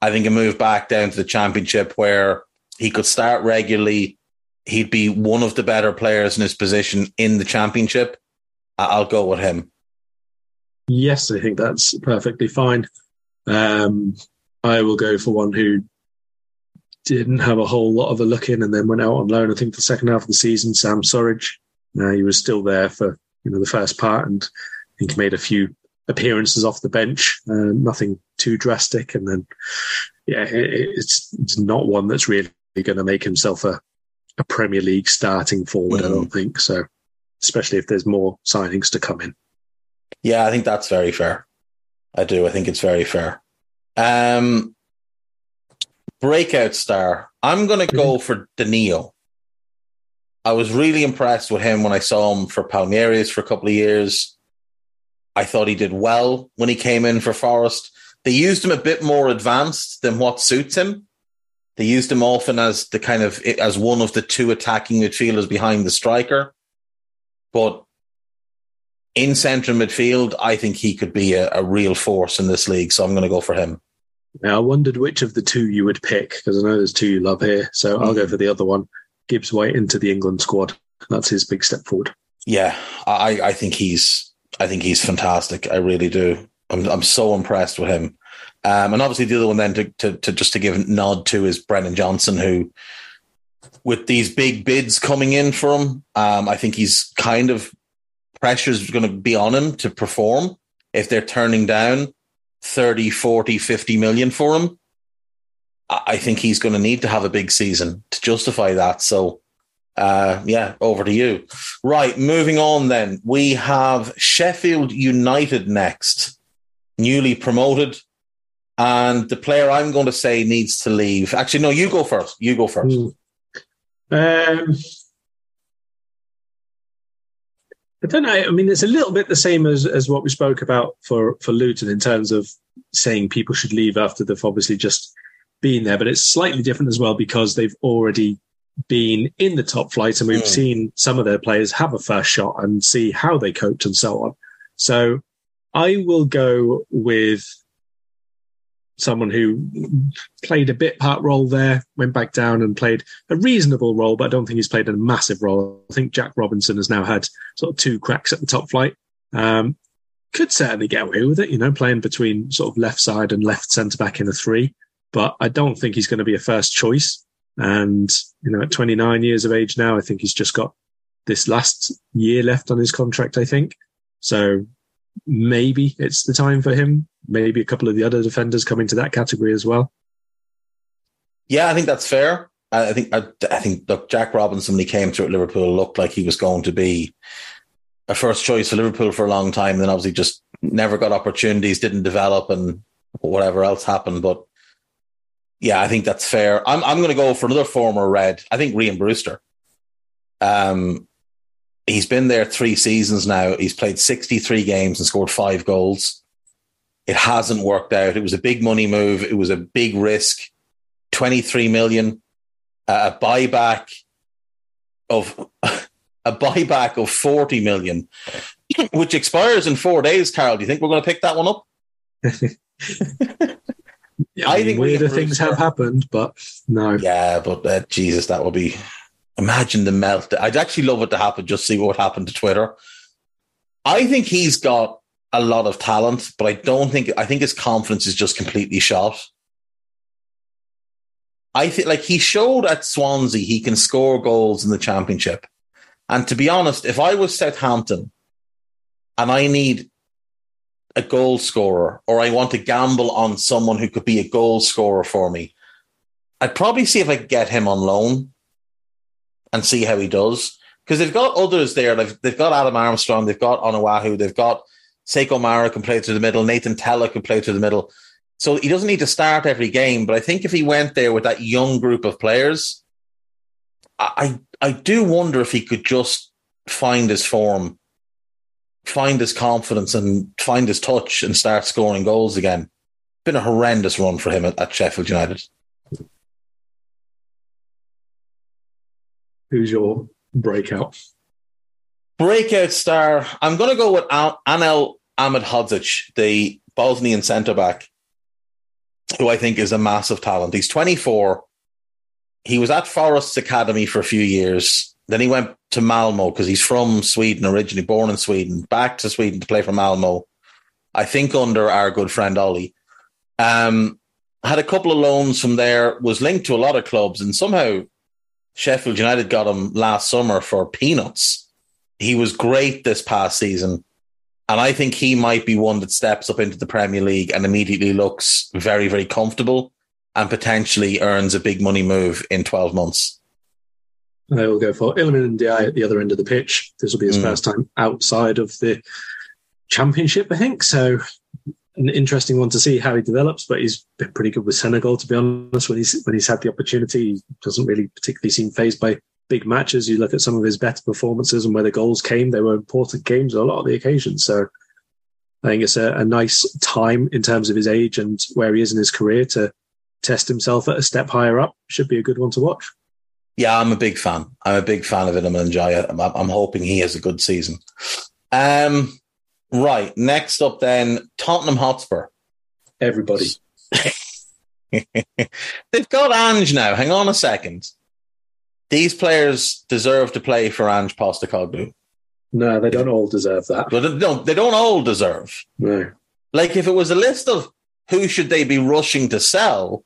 I think a move back down to the Championship where he could start regularly. He'd be one of the better players in his position in the Championship. I'll go with him. Yes, I think that's perfectly fine. Um, I will go for one who didn't have a whole lot of a look in and then went out on loan. I think the second half of the season, Sam Surridge. Uh, he was still there for you know the first part, and I think he made a few appearances off the bench. Uh, nothing too drastic, and then yeah, it, it's it's not one that's really going to make himself a a Premier League starting forward. Mm. I don't think so, especially if there's more signings to come in. Yeah, I think that's very fair. I do. I think it's very fair. Um, breakout star. I'm going to go mm-hmm. for Danilo. I was really impressed with him when I saw him for Palmeiras for a couple of years. I thought he did well when he came in for Forest. They used him a bit more advanced than what suits him. They used him often as the kind of as one of the two attacking midfielders behind the striker. But in central midfield, I think he could be a, a real force in this league. So I'm going to go for him. Now, I wondered which of the two you would pick because I know there's two you love here. So mm. I'll go for the other one. Gibbs White into the England squad. That's his big step forward. Yeah, I, I think he's I think he's fantastic. I really do. I'm I'm so impressed with him. Um, and obviously the other one then to, to, to just to give a nod to is Brennan Johnson, who with these big bids coming in for him, um, I think he's kind of pressure is going to be on him to perform if they're turning down 30, 40, 50 million for him. I think he's going to need to have a big season to justify that. So, uh, yeah, over to you. Right, moving on then. We have Sheffield United next, newly promoted. And the player I'm going to say needs to leave. Actually, no, you go first. You go first. Mm. Um, I don't know. I mean, it's a little bit the same as, as what we spoke about for, for Luton in terms of saying people should leave after they've obviously just been there, but it's slightly different as well because they've already been in the top flight and we've mm. seen some of their players have a first shot and see how they coped and so on. So I will go with someone who played a bit part role there, went back down and played a reasonable role, but I don't think he's played a massive role. I think Jack Robinson has now had sort of two cracks at the top flight. Um, could certainly get away with it, you know, playing between sort of left side and left centre back in a three, but I don't think he's going to be a first choice. And, you know, at 29 years of age now, I think he's just got this last year left on his contract, I think. So maybe it's the time for him. Maybe a couple of the other defenders come into that category as well. Yeah, I think that's fair. I think I, I think look, Jack Robinson when he came through at Liverpool looked like he was going to be a first choice for Liverpool for a long time. Then obviously just never got opportunities, didn't develop, and whatever else happened. But yeah, I think that's fair. I'm I'm going to go for another former Red. I think Rhian Brewster. Um, he's been there three seasons now. He's played 63 games and scored five goals. It hasn't worked out. It was a big money move. It was a big risk. 23 million, uh, a buyback of a buyback of 40 million, which expires in four days, Karl. Do you think we're going to pick that one up? yeah, I, I mean, think weirder things have happened, but no. Yeah, but uh, Jesus, that would be. Imagine the melt. I'd actually love it to happen. Just see what happened to Twitter. I think he's got a lot of talent, but I don't think. I think his confidence is just completely shot. I think like he showed at Swansea he can score goals in the championship. And to be honest, if I was Southampton and I need a goal scorer or I want to gamble on someone who could be a goal scorer for me, I'd probably see if I could get him on loan and see how he does. Because they've got others there. They've, they've got Adam Armstrong, they've got Onuachu, they've got Sékou Mara can play through the middle, Nathan Tella can play through the middle. So he doesn't need to start every game. But I think if he went there with that young group of players, I I do wonder if he could just find his form, find his confidence, and find his touch and start scoring goals again. Been a horrendous run for him at, at Sheffield United. Who's your breakout? Breakout star. I'm going to go with Anel Ahmedhodzic, the Bosnian centre back who I think is a massive talent. He's 24. He was at Forest's Academy for a few years. Then he went to Malmo because he's from Sweden originally, born in Sweden, back to Sweden to play for Malmo. I think under our good friend Ollie. Um, had a couple of loans from there, was linked to a lot of clubs, and somehow Sheffield United got him last summer for peanuts. He was great this past season. And I think he might be one that steps up into the Premier League and immediately looks very, very comfortable and potentially earns a big money move in 12 months. I will go for Iliman Ndiaye at the other end of the pitch. This will be his mm. first time outside of the championship, I think. So an interesting one to see how he develops, but he's been pretty good with Senegal, to be honest. When he's when he's had the opportunity, he doesn't really particularly seem phased by big matches. You look at some of his better performances and where the goals came; they were important games on a lot of the occasions. So I think it's a, a, nice time in terms of his age and where he is in his career to test himself at a step higher up. Should be a good one to watch. Yeah, I'm a big fan. I'm a big fan of Iliman Ndiaye. I'm, I'm hoping he has a good season. Um, right. Next up, then Tottenham Hotspur. Everybody. They've got Ange now. Hang on a second. These players deserve to play for Ange Postecoglou. No, they don't all deserve that. But they don't. They don't all deserve. No. Like if it was a list of who should they be rushing to sell,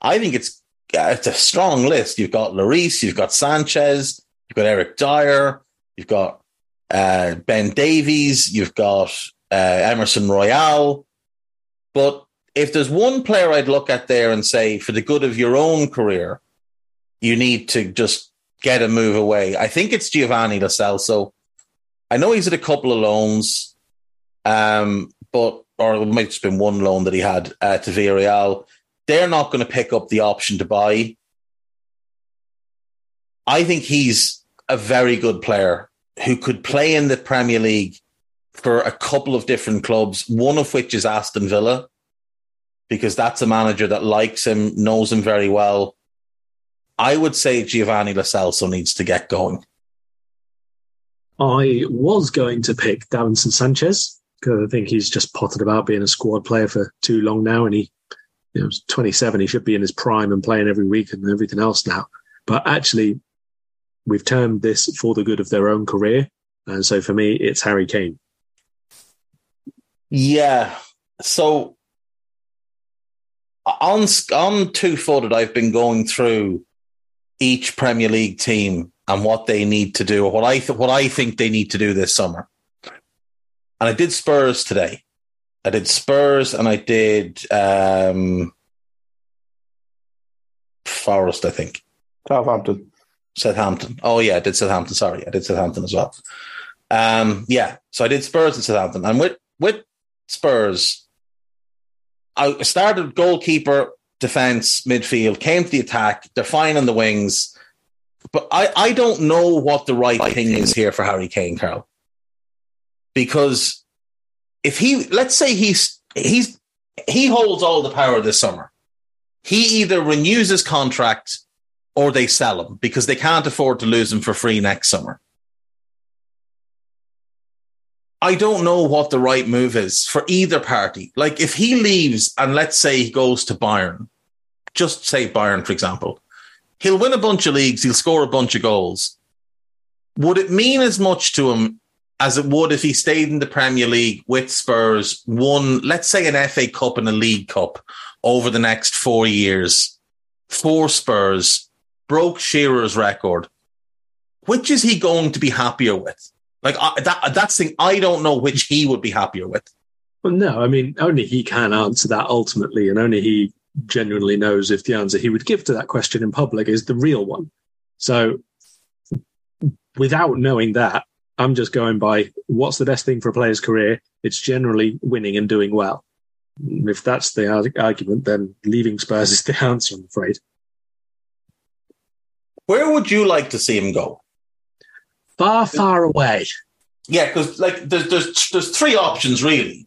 I think it's uh, it's a strong list. You've got Lloris, you've got Sanchez, you've got Eric Dier, you've got uh, Ben Davies, you've got uh, Emerson Royal. But if there's one player I'd look at there and say, for the good of your own career, you need to just get a move away. I think it's Giovanni Lo Celso. I know he's had a couple of loans, um, but or it might have just been one loan that he had uh, to Villarreal. They're not going to pick up the option to buy. I think he's a very good player who could play in the Premier League for a couple of different clubs, one of which is Aston Villa, because that's a manager that likes him, knows him very well, I would say Giovanni Lo Celso needs to get going. I was going to pick Davinson Sanchez because I think he's just potted about being a squad player for too long now, and he, you know, 27. He should be in his prime and playing every week and everything else now. But actually, we've termed this for the good of their own career, and so for me, it's Harry Kane. Yeah. So on on two footed, I've been going through each Premier League team and what they need to do, or what I th- what I think they need to do this summer. And I did Spurs today. I did Spurs and I did um, Forest, I think. Southampton. Southampton. Oh yeah, I did Southampton. Sorry, I did Southampton as well. Um, yeah, so I did Spurs and Southampton, and with with Spurs, I started goalkeeper defense, midfield, came to the attack. They're fine on the wings. But I, I don't know what the right thing is here for Harry Kane, Karl. Because if he, let's say he's, he's, he holds all the power this summer. He either renews his contract or they sell him because they can't afford to lose him for free next summer. I don't know what the right move is for either party. Like if he leaves and let's say he goes to Bayern, just say Bayern, for example, he'll win a bunch of leagues, he'll score a bunch of goals. Would it mean as much to him as it would if he stayed in the Premier League with Spurs, won, let's say, an FA Cup and a League Cup over the next four years for Spurs, broke Shearer's record? Which is he going to be happier with? Like I, that, that's thing. I don't know which he would be happier with. Well, no, I mean, only he can answer that ultimately, and only he genuinely knows if the answer he would give to that question in public is the real one. So, without knowing that, I'm just going by what's the best thing for a player's career. It's generally winning and doing well. If that's the argument, then leaving Spurs is the answer, I'm afraid. Where would you like to see him go? Far, far away. Yeah, because like there's there's there's three options really.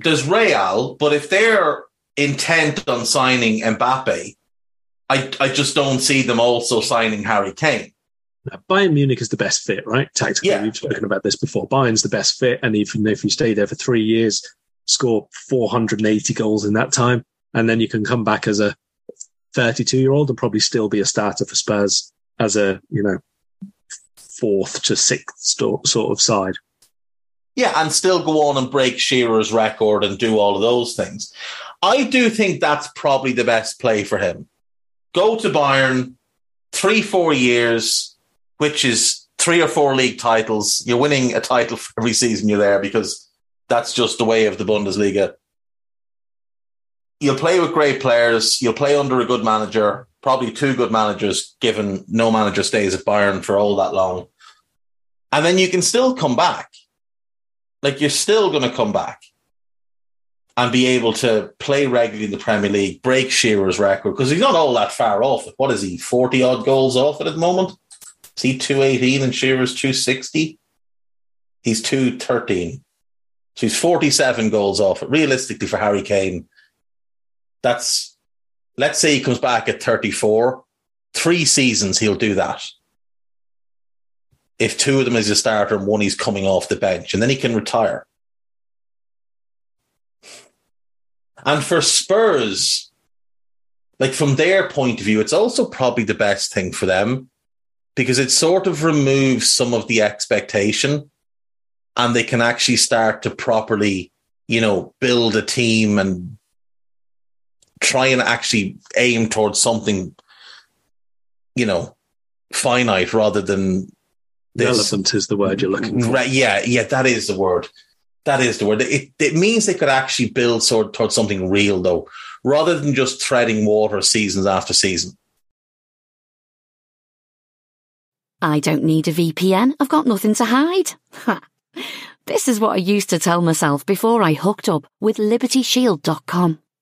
There's Real, but if they're intent on signing Mbappe, I I just don't see them also signing Harry Kane. Now, Bayern Munich is the best fit, right? Tactically, Yeah. we've spoken about this before. Bayern's the best fit, and even if you stay there for three years, score 480 goals in that time, and then you can come back as a 32 year old and probably still be a starter for Spurs as a you know fourth to sixth sort of side. Yeah, and still go on and break Shearer's record and do all of those things. I do think that's probably the best play for him. Go to Bayern, three, four years, which is three or four league titles. You're winning a title every season you're there because that's just the way of the Bundesliga. You'll play with great players. You'll play under a good manager, probably two good managers, given no manager stays at Bayern for all that long. And then you can still come back. Like you're still going to come back and be able to play regularly in the Premier League, break Shearer's record because he's not all that far off. What is he, 40 odd goals off at the moment? Is he 218 and Shearer's 260? He's 213. So he's 47 goals off. Realistically, for Harry Kane, that's, let's say he comes back at 34, three seasons he'll do that. If two of them is a starter and one he's coming off the bench, and then he can retire. And for Spurs, like from their point of view, it's also probably the best thing for them because it sort of removes some of the expectation and they can actually start to properly, you know, build a team and try and actually aim towards something, you know, finite rather than this. Relevant is the word you're looking for. Right, yeah, yeah, that is the word. That is the word. It, it means they could actually build sort towards something real, though, rather than just treading water seasons after season. I don't need a VPN. I've got nothing to hide. This is what I used to tell myself before I hooked up with LibertyShield.com.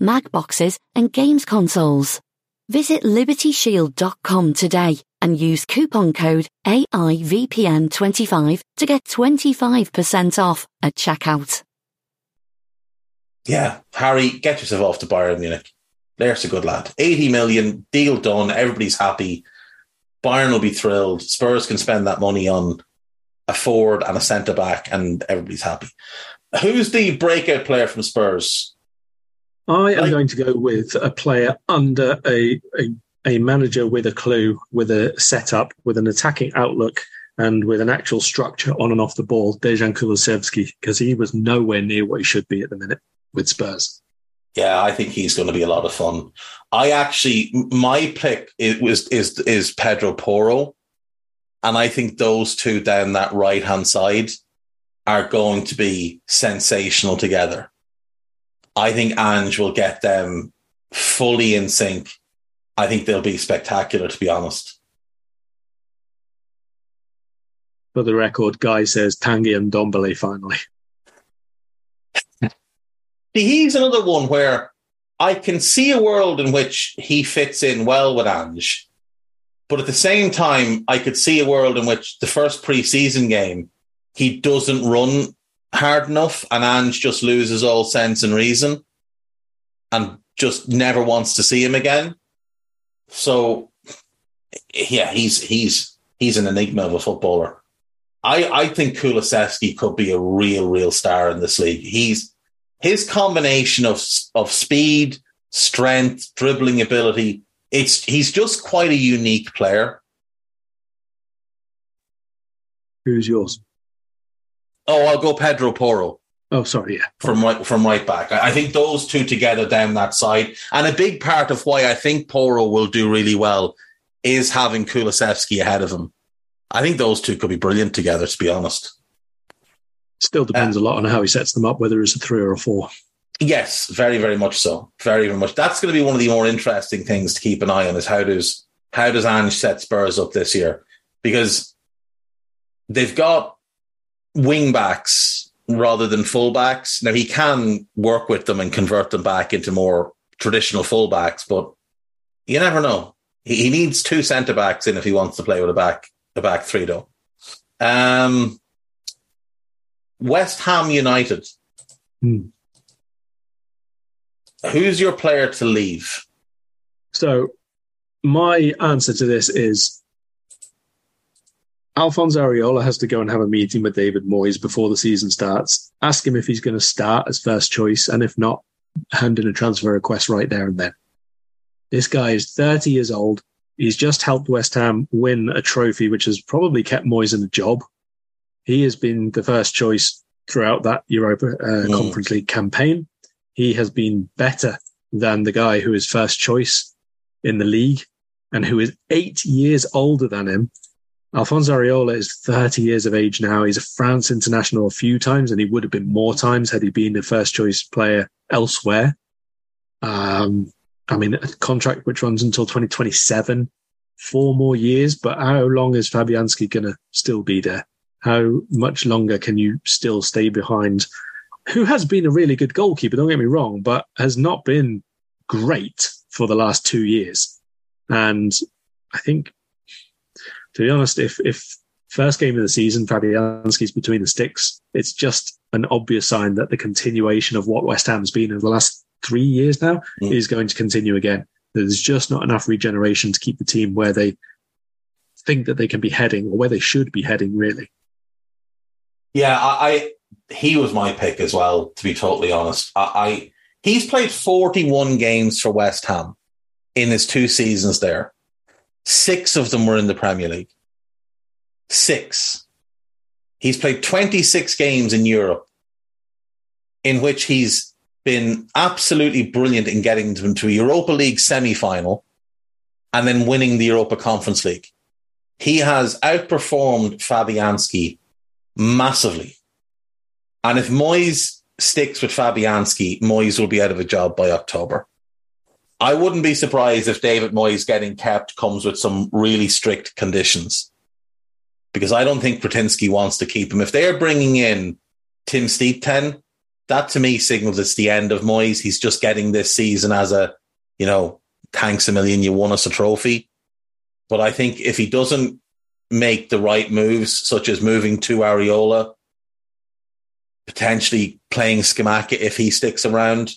Mac boxes, and games consoles. Visit libertyshield.com today and use coupon code AIVPN25 to get 25% off at checkout. Yeah, Harry, get yourself off to Bayern Munich. There's a good lad. 80 million, deal done. Everybody's happy. Bayern will be thrilled. Spurs can spend that money on a forward and a centre back, and everybody's happy. Who's the breakout player from Spurs? I am going to go with a player under a, a a manager with a clue, with a setup, with an attacking outlook, and with an actual structure on and off the ball. Dejan Kulusevski, because he was nowhere near what he should be at the minute with Spurs. Yeah, I think he's going to be a lot of fun. I actually, my pick it was is is Pedro Porro, and I think those two down that right hand side are going to be sensational together. I think Ange will get them fully in sync. I think they'll be spectacular, to be honest. For the record, Guy says Tanguy Ndombele finally. He's another one where I can see a world in which he fits in well with Ange. But at the same time, I could see a world in which the first preseason game, he doesn't run hard enough and Ange just loses all sense and reason and just never wants to see him again. So yeah, he's he's he's an enigma of a footballer. I, I think Kulusevski could be a real, real star in this league. He's his combination of of speed, strength, dribbling ability. It's he's just quite a unique player. Who's yours? Oh, I'll go Pedro Porro. Oh, sorry, yeah. From right from right back. I think those two together down that side. And a big part of why I think Porro will do really well is having Kulusevski ahead of him. I think those two could be brilliant together, to be honest. Still depends uh, a lot on how he sets them up, whether it's a three or a four. Yes, very, very much so. Very, very much. That's going to be one of the more interesting things to keep an eye on is how does how does Ange set Spurs up this year? Because they've got wing backs rather than fullbacks. Now he can work with them and convert them back into more traditional fullbacks, but you never know. He, he needs two centre backs in if he wants to play with a back a back three though. Um, West Ham United. Hmm. Who's your player to leave? So, my answer to this is Alphonse Areola has to go and have a meeting with David Moyes before the season starts. Ask him if he's going to start as first choice, and if not, hand in a transfer request right there and then. This guy is 30 years old. He's just helped West Ham win a trophy, which has probably kept Moyes in a job. He has been the first choice throughout that Europa uh, mm. Conference League campaign. He has been better than the guy who is first choice in the league and who is eight years older than him. Alphonse Areola is 30 years of age now. He's a France international a few times, and he would have been more times had he been the first choice player elsewhere. Um, I mean, a contract which runs until 2027, four more years. But how long is Fabianski going to still be there? How much longer can you still stay behind? Who has been a really good goalkeeper, don't get me wrong, but has not been great for the last two years. And I think, to be honest, if, if first game of the season, Fabianski's between the sticks, it's just an obvious sign that the continuation of what West Ham's been over the last three years now mm. is going to continue again. There's just not enough regeneration to keep the team where they think that they can be heading or where they should be heading, really. Yeah, I, I he was my pick as well. To be totally honest, I, I he's played 41 games for West Ham in his two seasons there. Six of them were in the Premier League. Six. He's played 26 games in Europe, in which he's been absolutely brilliant in getting them to a Europa League semi final and then winning the Europa Conference League. He has outperformed Fabianski massively. And if Moyes sticks with Fabianski, Moyes will be out of a job by October. I wouldn't be surprised if David Moyes getting kept comes with some really strict conditions because I don't think Kretinsky wants to keep him. If they're bringing in Tim Steidten, that to me signals it's the end of Moyes. He's just getting this season as a, you know, thanks a million, you won us a trophy. But I think if he doesn't make the right moves, such as moving to Areola, potentially playing Scamacca if he sticks around,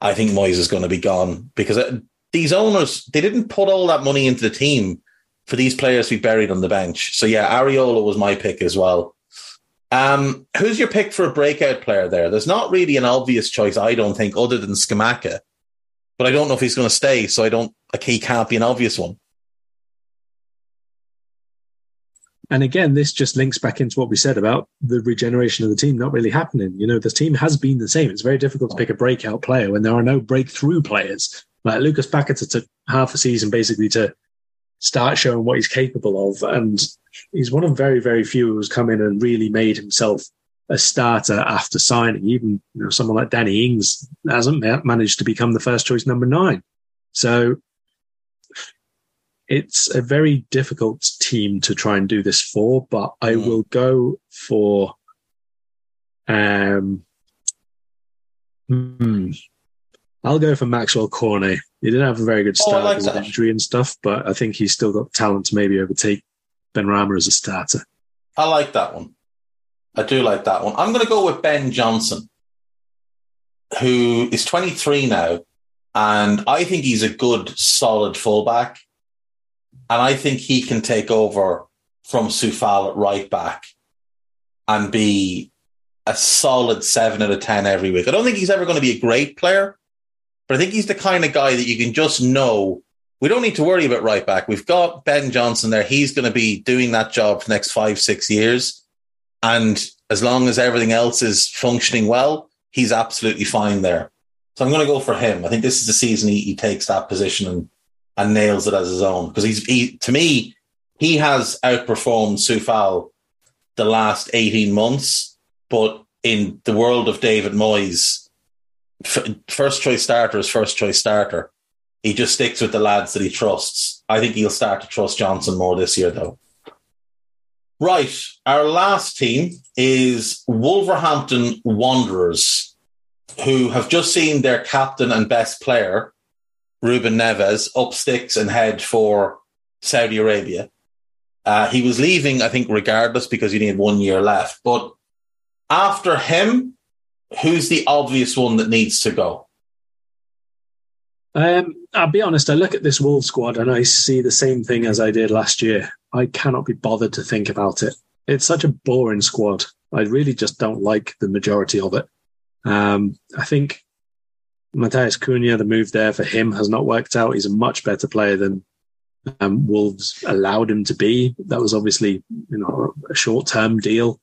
I think Moyes is going to be gone because uh, these owners, they didn't put all that money into the team for these players to be buried on the bench. So yeah, Areola was my pick as well. Um, who's your pick for a breakout player there? There's not really an obvious choice, I don't think, other than Scamacca. But I don't know if he's going to stay, so I don't. Like, he can't be an obvious one. And again, this just links back into what we said about the regeneration of the team not really happening. You know, the team has been the same. It's very difficult to pick a breakout player when there are no breakthrough players. Like Lucas Paquetá took half a season basically to start showing what he's capable of. And he's one of very, very few who's come in and really made himself a starter after signing. Even you know someone like Danny Ings hasn't managed to become the first choice number nine. So it's a very difficult team to try and do this for, but I mm. will go for um hmm, I'll go for Maxwell Cornet. He didn't have a very good oh, start oh, like with that. injury and stuff, but I think he's still got talent to maybe overtake Benrahma as a starter. I like that one. I do like that one. I'm going to go with Ben Johnson, who is 23 now, and I think he's a good, solid fullback. And I think he can take over from Coufal at right back and be a solid seven out of 10 every week. I don't think he's ever going to be a great player, but I think he's the kind of guy that you can just know we don't need to worry about right back. We've got Ben Johnson there. He's going to be doing that job for the next five, six years. And as long as everything else is functioning well, he's absolutely fine there. So I'm going to go for him. I think this is the season he, he takes that position and, and nails it as his own. Because he's, he, to me, he has outperformed Coufal the last 18 months. But in the world of David Moyes, first choice starter is first choice starter. He just sticks with the lads that he trusts. I think he'll start to trust Johnson more this year, though. Right. Our last team is Wolverhampton Wanderers, who have just seen their captain and best player, Ruben Neves, up sticks and head for Saudi Arabia. Uh, he was leaving, I think, regardless because he needed one year left. But after him, who's the obvious one that needs to go? Um, I'll be honest, I look at this Wolves squad and I see the same thing as I did last year. I cannot be bothered to think about it. It's such a boring squad. I really just don't like the majority of it. Um, I think Matheus Cunha, the move there for him has not worked out. He's a much better player than um, Wolves allowed him to be. That was obviously, you know, a short-term deal.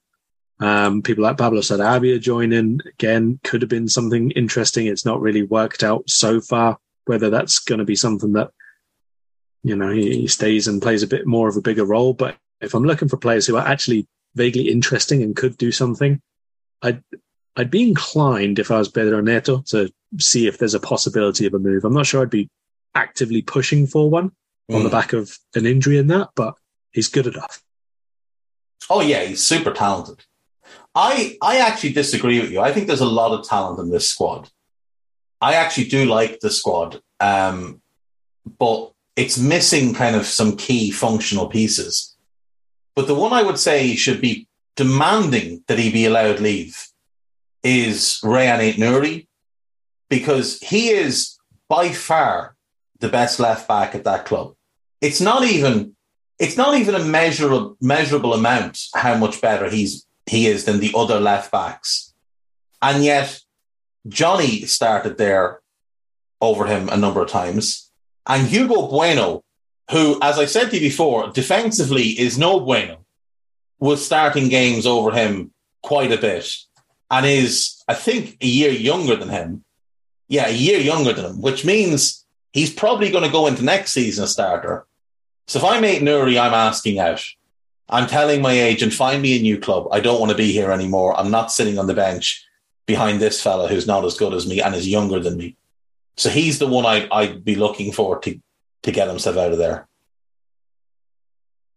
Um, people like Pablo Sarabia joining again could have been something interesting. It's not really worked out so far. Whether that's going to be something that you know, he, stays and plays a bit more of a bigger role. But if I'm looking for players who are actually vaguely interesting and could do something, I'd I'd be inclined if I was Pedro Neto to see if there's a possibility of a move. I'm not sure I'd be actively pushing for one mm. on the mm. back of an injury in that, but he's good enough. Oh yeah, he's super talented. I I actually disagree with you. I think there's a lot of talent in this squad. I actually do like the squad, um, but it's missing kind of some key functional pieces. But the one I would say should be demanding that he be allowed leave is Rayan Aït-Nouri, because he is by far the best left back at that club. It's not even it's not even a measurable measurable amount how much better he's he is than the other left backs. And yet Jonny started there over him a number of times. And Hugo Bueno, who, as I said to you before, defensively is no bueno, was starting games over him quite a bit and is, I think, a year younger than him. Yeah, a year younger than him, which means he's probably going to go into next season a starter. So if I'm Aït-Nouri, I'm asking out. I'm telling my agent, find me a new club. I don't want to be here anymore. I'm not sitting on the bench behind this fella who's not as good as me and is younger than me. So he's the one I, I'd be looking for to, to get himself out of there.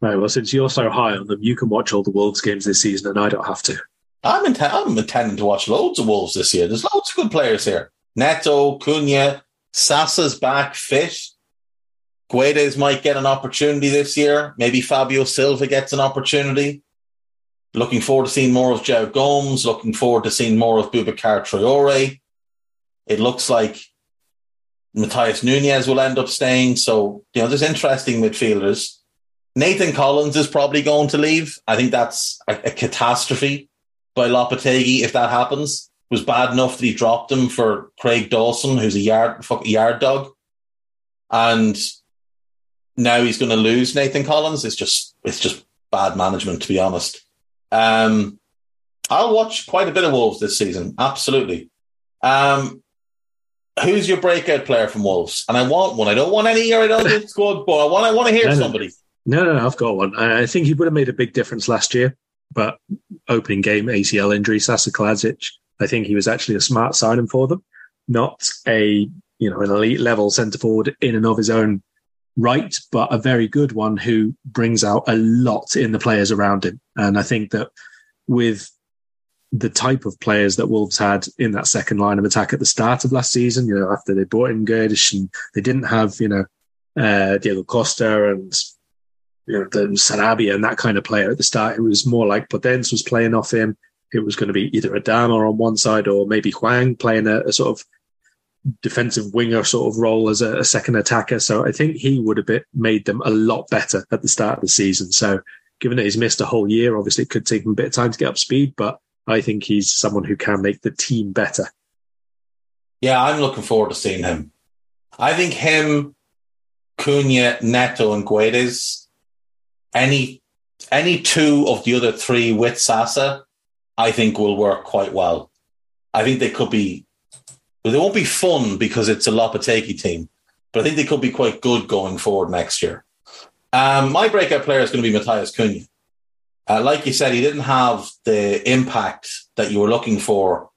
Right. Well, since you're so high on them, you can watch all the Wolves games this season, and I don't have to. I'm, int- I'm intending to watch loads of Wolves this year. There's loads of good players here. Neto, Cunha, Sasa's back fit. Guedes might get an opportunity this year. Maybe Fabio Silva gets an opportunity. Looking forward to seeing more of João Gomes. Looking forward to seeing more of Boubacar Traore. It looks like Matheus Nunes will end up staying. So, you know, there's interesting midfielders. Nathan Collins is probably going to leave. I think that's a, a catastrophe by Lopetegui if that happens. Was bad enough that he dropped him for Craig Dawson, who's a yard fuck, yard dog. And now he's going to lose Nathan Collins. It's just it's just bad management, to be honest. Um, I'll watch quite a bit of Wolves this season. Absolutely. Um, who's your breakout player from Wolves? And I want one. I don't want any or I don't think squad, but I want I want to hear No, somebody. No, no, no, I've got one. I think he would have made a big difference last year, but opening game ACL injury, Sasa Kalajdzic. I think he was actually a smart signing for them, not a you know an elite level centre forward in and of his own right, but a very good one who brings out a lot in the players around him. And I think that with the type of players that Wolves had in that second line of attack at the start of last season, you know, after they brought in Guedes and they didn't have, you know, uh, Diego Costa and you know, the Sarabia and that kind of player at the start. It was more like Podence was playing off him. It was going to be either Adama on one side or maybe Hwang playing a, a sort of defensive winger sort of role as a, a second attacker. So I think he would have been, made them a lot better at the start of the season. So given that he's missed a whole year, obviously it could take him a bit of time to get up speed, but I think he's someone who can make the team better. Yeah, I'm looking forward to seeing him. I think him, Cunha, Neto, and Guedes, any any two of the other three with Sasa, I think will work quite well. I think they could be, well, they won't be fun because it's a Lopetegui team, but I think they could be quite good going forward next year. Um, my breakout player is going to be Matheus Cunha. Uh, like you said, he didn't have the impact that you were looking for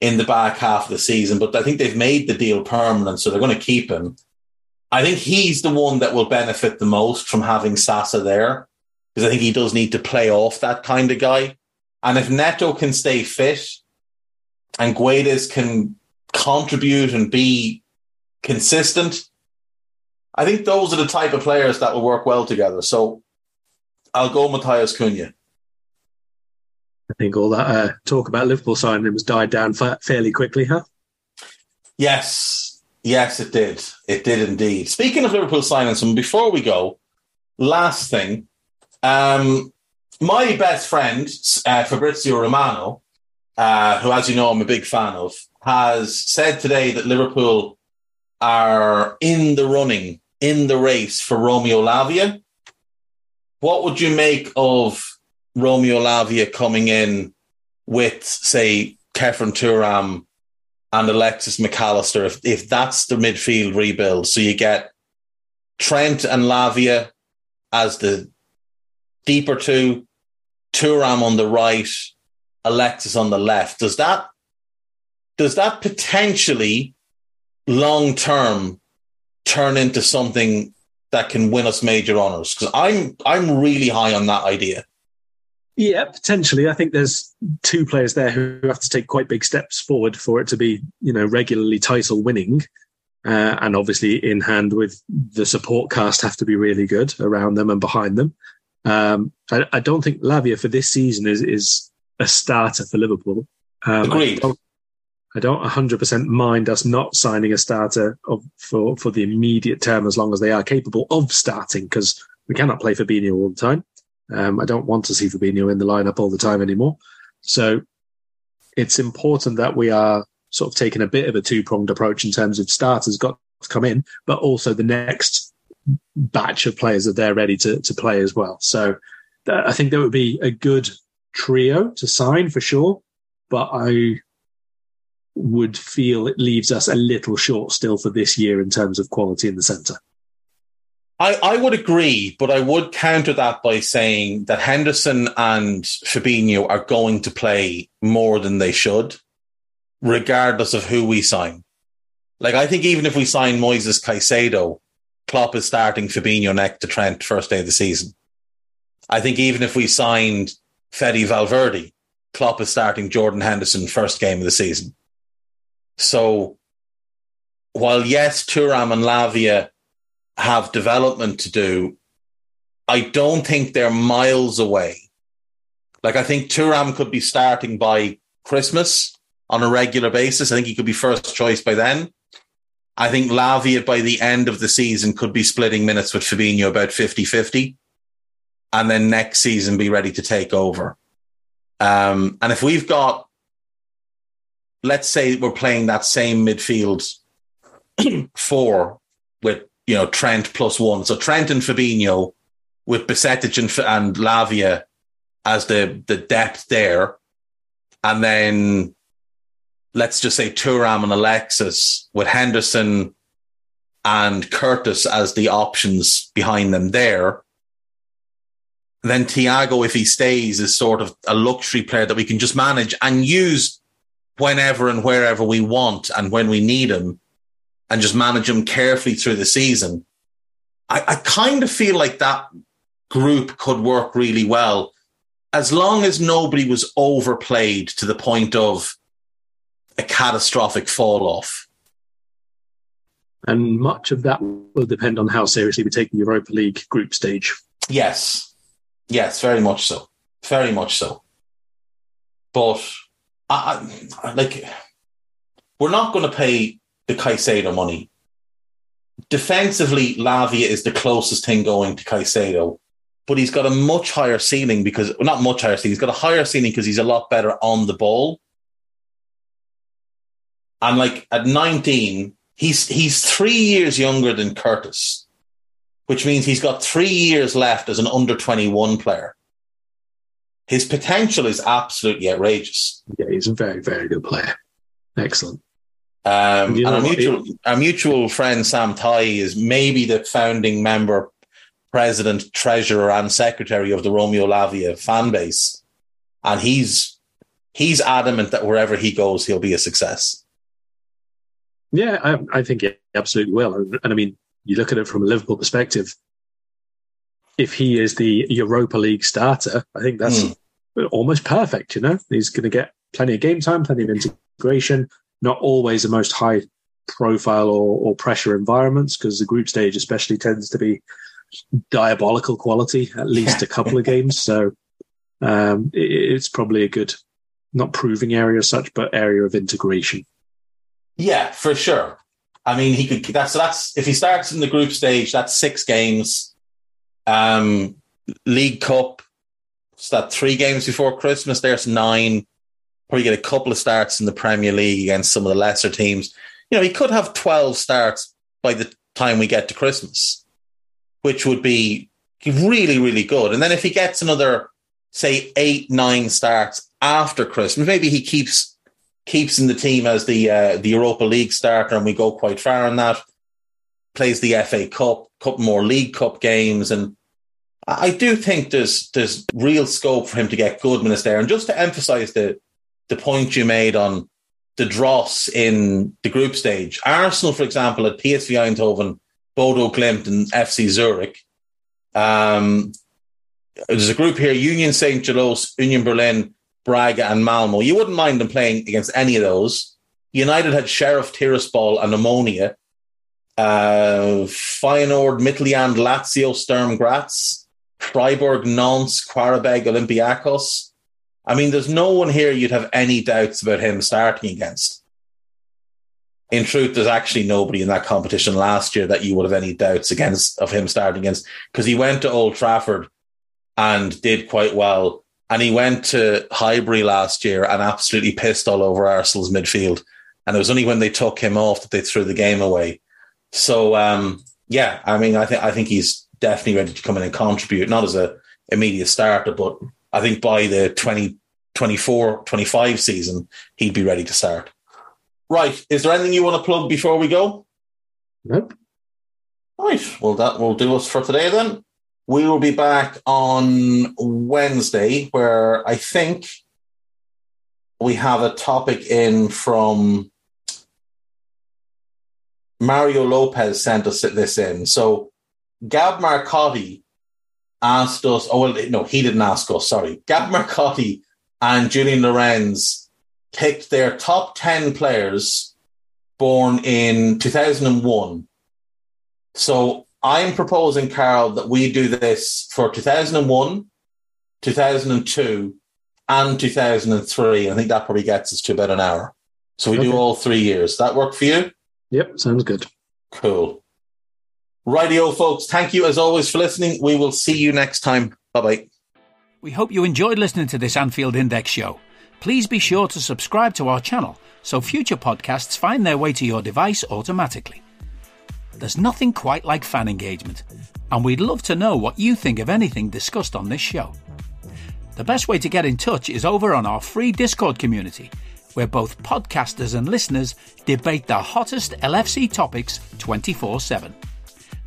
in the back half of the season, but I think they've made the deal permanent, so they're going to keep him. I think he's the one that will benefit the most from having Sasa there, because I think he does need to play off that kind of guy. And if Neto can stay fit and Guedes can contribute and be consistent, I think those are the type of players that will work well together. So I'll go Matheus Cunha. I think all that uh, talk about Liverpool signing has died down fa- fairly quickly, huh? Yes, yes, it did. It did indeed. Speaking of Liverpool signing and before we go, last thing, um, my best friend uh, Fabrizio Romano, uh, who, as you know, I'm a big fan of, has said today that Liverpool are in the running, in the race for Romeo Lavia. What would you make of Romeo Lavia coming in with, say, Khéphren Thuram and Alexis Mac Allister, if, if that's the midfield rebuild? So you get Trent and Lavia as the deeper two, Thuram on the right, Alexis on the left. Does that does that potentially long term turn into something that can win us major honors? Because I'm I'm really high on that idea. Yeah, potentially. I think there's two players there who have to take quite big steps forward for it to be, you know, regularly title winning. Uh, and obviously in hand with the support cast have to be really good around them and behind them. Um, I, I don't think Lavia for this season is, is a starter for Liverpool. Um, Agreed. I don't, I don't 100% mind us not signing a starter of, for, for the immediate term as long as they are capable of starting because we cannot play Fabinho all the time. Um, I don't want to see Fabinho in the lineup all the time anymore. So it's important that we are sort of taking a bit of a two pronged approach in terms of starters got to come in, but also the next batch of players that they're ready to, to play as well. So uh, I think that would be a good trio to sign for sure, but I would feel it leaves us a little short still for this year in terms of quality in the centre. I, I would agree, but I would counter that by saying that Henderson and Fabinho are going to play more than they should, regardless of who we sign. Like, I think even if we sign Moises Caicedo, Klopp is starting Fabinho next to Trent first day of the season. I think even if we signed Fede Valverde, Klopp is starting Jordan Henderson first game of the season. So, while yes, Thuram and Lavia have development to do, I don't think they're miles away. Like I think Thuram could be starting by Christmas on a regular basis. I think he could be first choice by then. I think Lavia by the end of the season could be splitting minutes with Fabinho about 50-50 and then next season be ready to take over. Um, and if we've got, let's say we're playing that same midfield four you know, Trent plus one. So Trent and Fabinho with Bajcetic and, and Lavia as the the depth there, and then let's just say Thuram and Alexis with Henderson and Curtis as the options behind them there. Then Thiago, if he stays, is sort of a luxury player that we can just manage and use whenever and wherever we want and when we need him and just manage them carefully through the season. I, I kind of feel like that group could work really well as long as nobody was overplayed to the point of a catastrophic fall off. And much of that will depend on how seriously we take the Europa League group stage. Yes. Yes, very much so. Very much so. But I, I like we're not going to pay the Caicedo money. Defensively, Lavia is the closest thing going to Caicedo, but he's got a much higher ceiling because well, not much higher ceiling. He's got a higher ceiling because he's a lot better on the ball. And like at 19, he's he's three years younger than Curtis, which means he's got three years left as an under 21 player. His potential is absolutely outrageous. Yeah, he's a very, very good player. Excellent. Um, and our mutual, our mutual friend Sam Tighe is maybe the founding member, president, treasurer, and secretary of the Romeo Lavia fan base, and he's he's adamant that wherever he goes, he'll be a success. Yeah, I, I think he absolutely will. And, and I mean, you look at it from a Liverpool perspective. If he is the Europa League starter, I think that's mm. almost perfect. You know, he's going to get plenty of game time, plenty of integration. Not always the most high profile or, or pressure environments because the group stage, especially, tends to be diabolical quality. At least a couple of games, so um, it, it's probably a good, not proving area as such, but area of integration. Yeah, for sure. I mean, he could. That's that's if he starts in the group stage, that's six games. Um, League Cup, is that three games before Christmas? There's nine. Probably get a couple of starts in the Premier League against some of the lesser teams. You know, he could have twelve starts by the time we get to Christmas, which would be really, really good. And then if he gets another, say, eight, nine starts after Christmas, maybe he keeps keeps in the team as the uh, the Europa League starter, and we go quite far in that. Plays the FA Cup, couple more League Cup games, and I do think there's there's real scope for him to get good minutes there. And just to emphasise the the point you made on the dross in the group stage, Arsenal, for example, at PSV Eindhoven, Bodo Glimt, and FC Zurich. Um, there's a group here: Union Saint Gilloise, Union Berlin, Braga, and Malmo. You wouldn't mind them playing against any of those. United had Sheriff Tiraspol and Omonia. Uh, Feyenoord, Midtjylland, Lazio, Sturm Graz, Freiburg, Nantes, Qarabag, Olympiacos. I mean, there's no one here you'd have any doubts about him starting against. In truth, there's actually nobody in that competition last year that you would have any doubts against of him starting against because he went to Old Trafford and did quite well and he went to Highbury last year and absolutely pissed all over Arsenal's midfield. And it was only when they took him off that they threw the game away. So um, yeah, I mean, I think I think he's definitely ready to come in and contribute, not as a immediate starter, but I think by the 2024 25 season, he'd be ready to start. Right. Is there anything you want to plug before we go? Nope. Right. Well, that will do us for today then. We will be back on Wednesday, where I think we have a topic in from Mario Lopez sent us this in. So Gab Marcotti asked us, oh, well, no, he didn't ask us, sorry. Gab Marcotti and Julien Laurens picked their top 10 players born in 2001. So I'm proposing, Karl, that we do this for 2001, 2002, and 2003. I think that probably gets us to about an hour. So we okay. do all three years. That work for you? Yep, sounds good. Cool. Rightio, folks. Thank you as always for listening. We will see you next time. Bye bye. We hope you enjoyed listening to this Anfield Index show. Please be sure to subscribe to our channel so future podcasts find their way to your device automatically. There's nothing quite like fan engagement, and we'd love to know what you think of anything discussed on this show. The best way to get in touch is over on our free Discord community, where both podcasters and listeners debate the hottest LFC topics 24 7.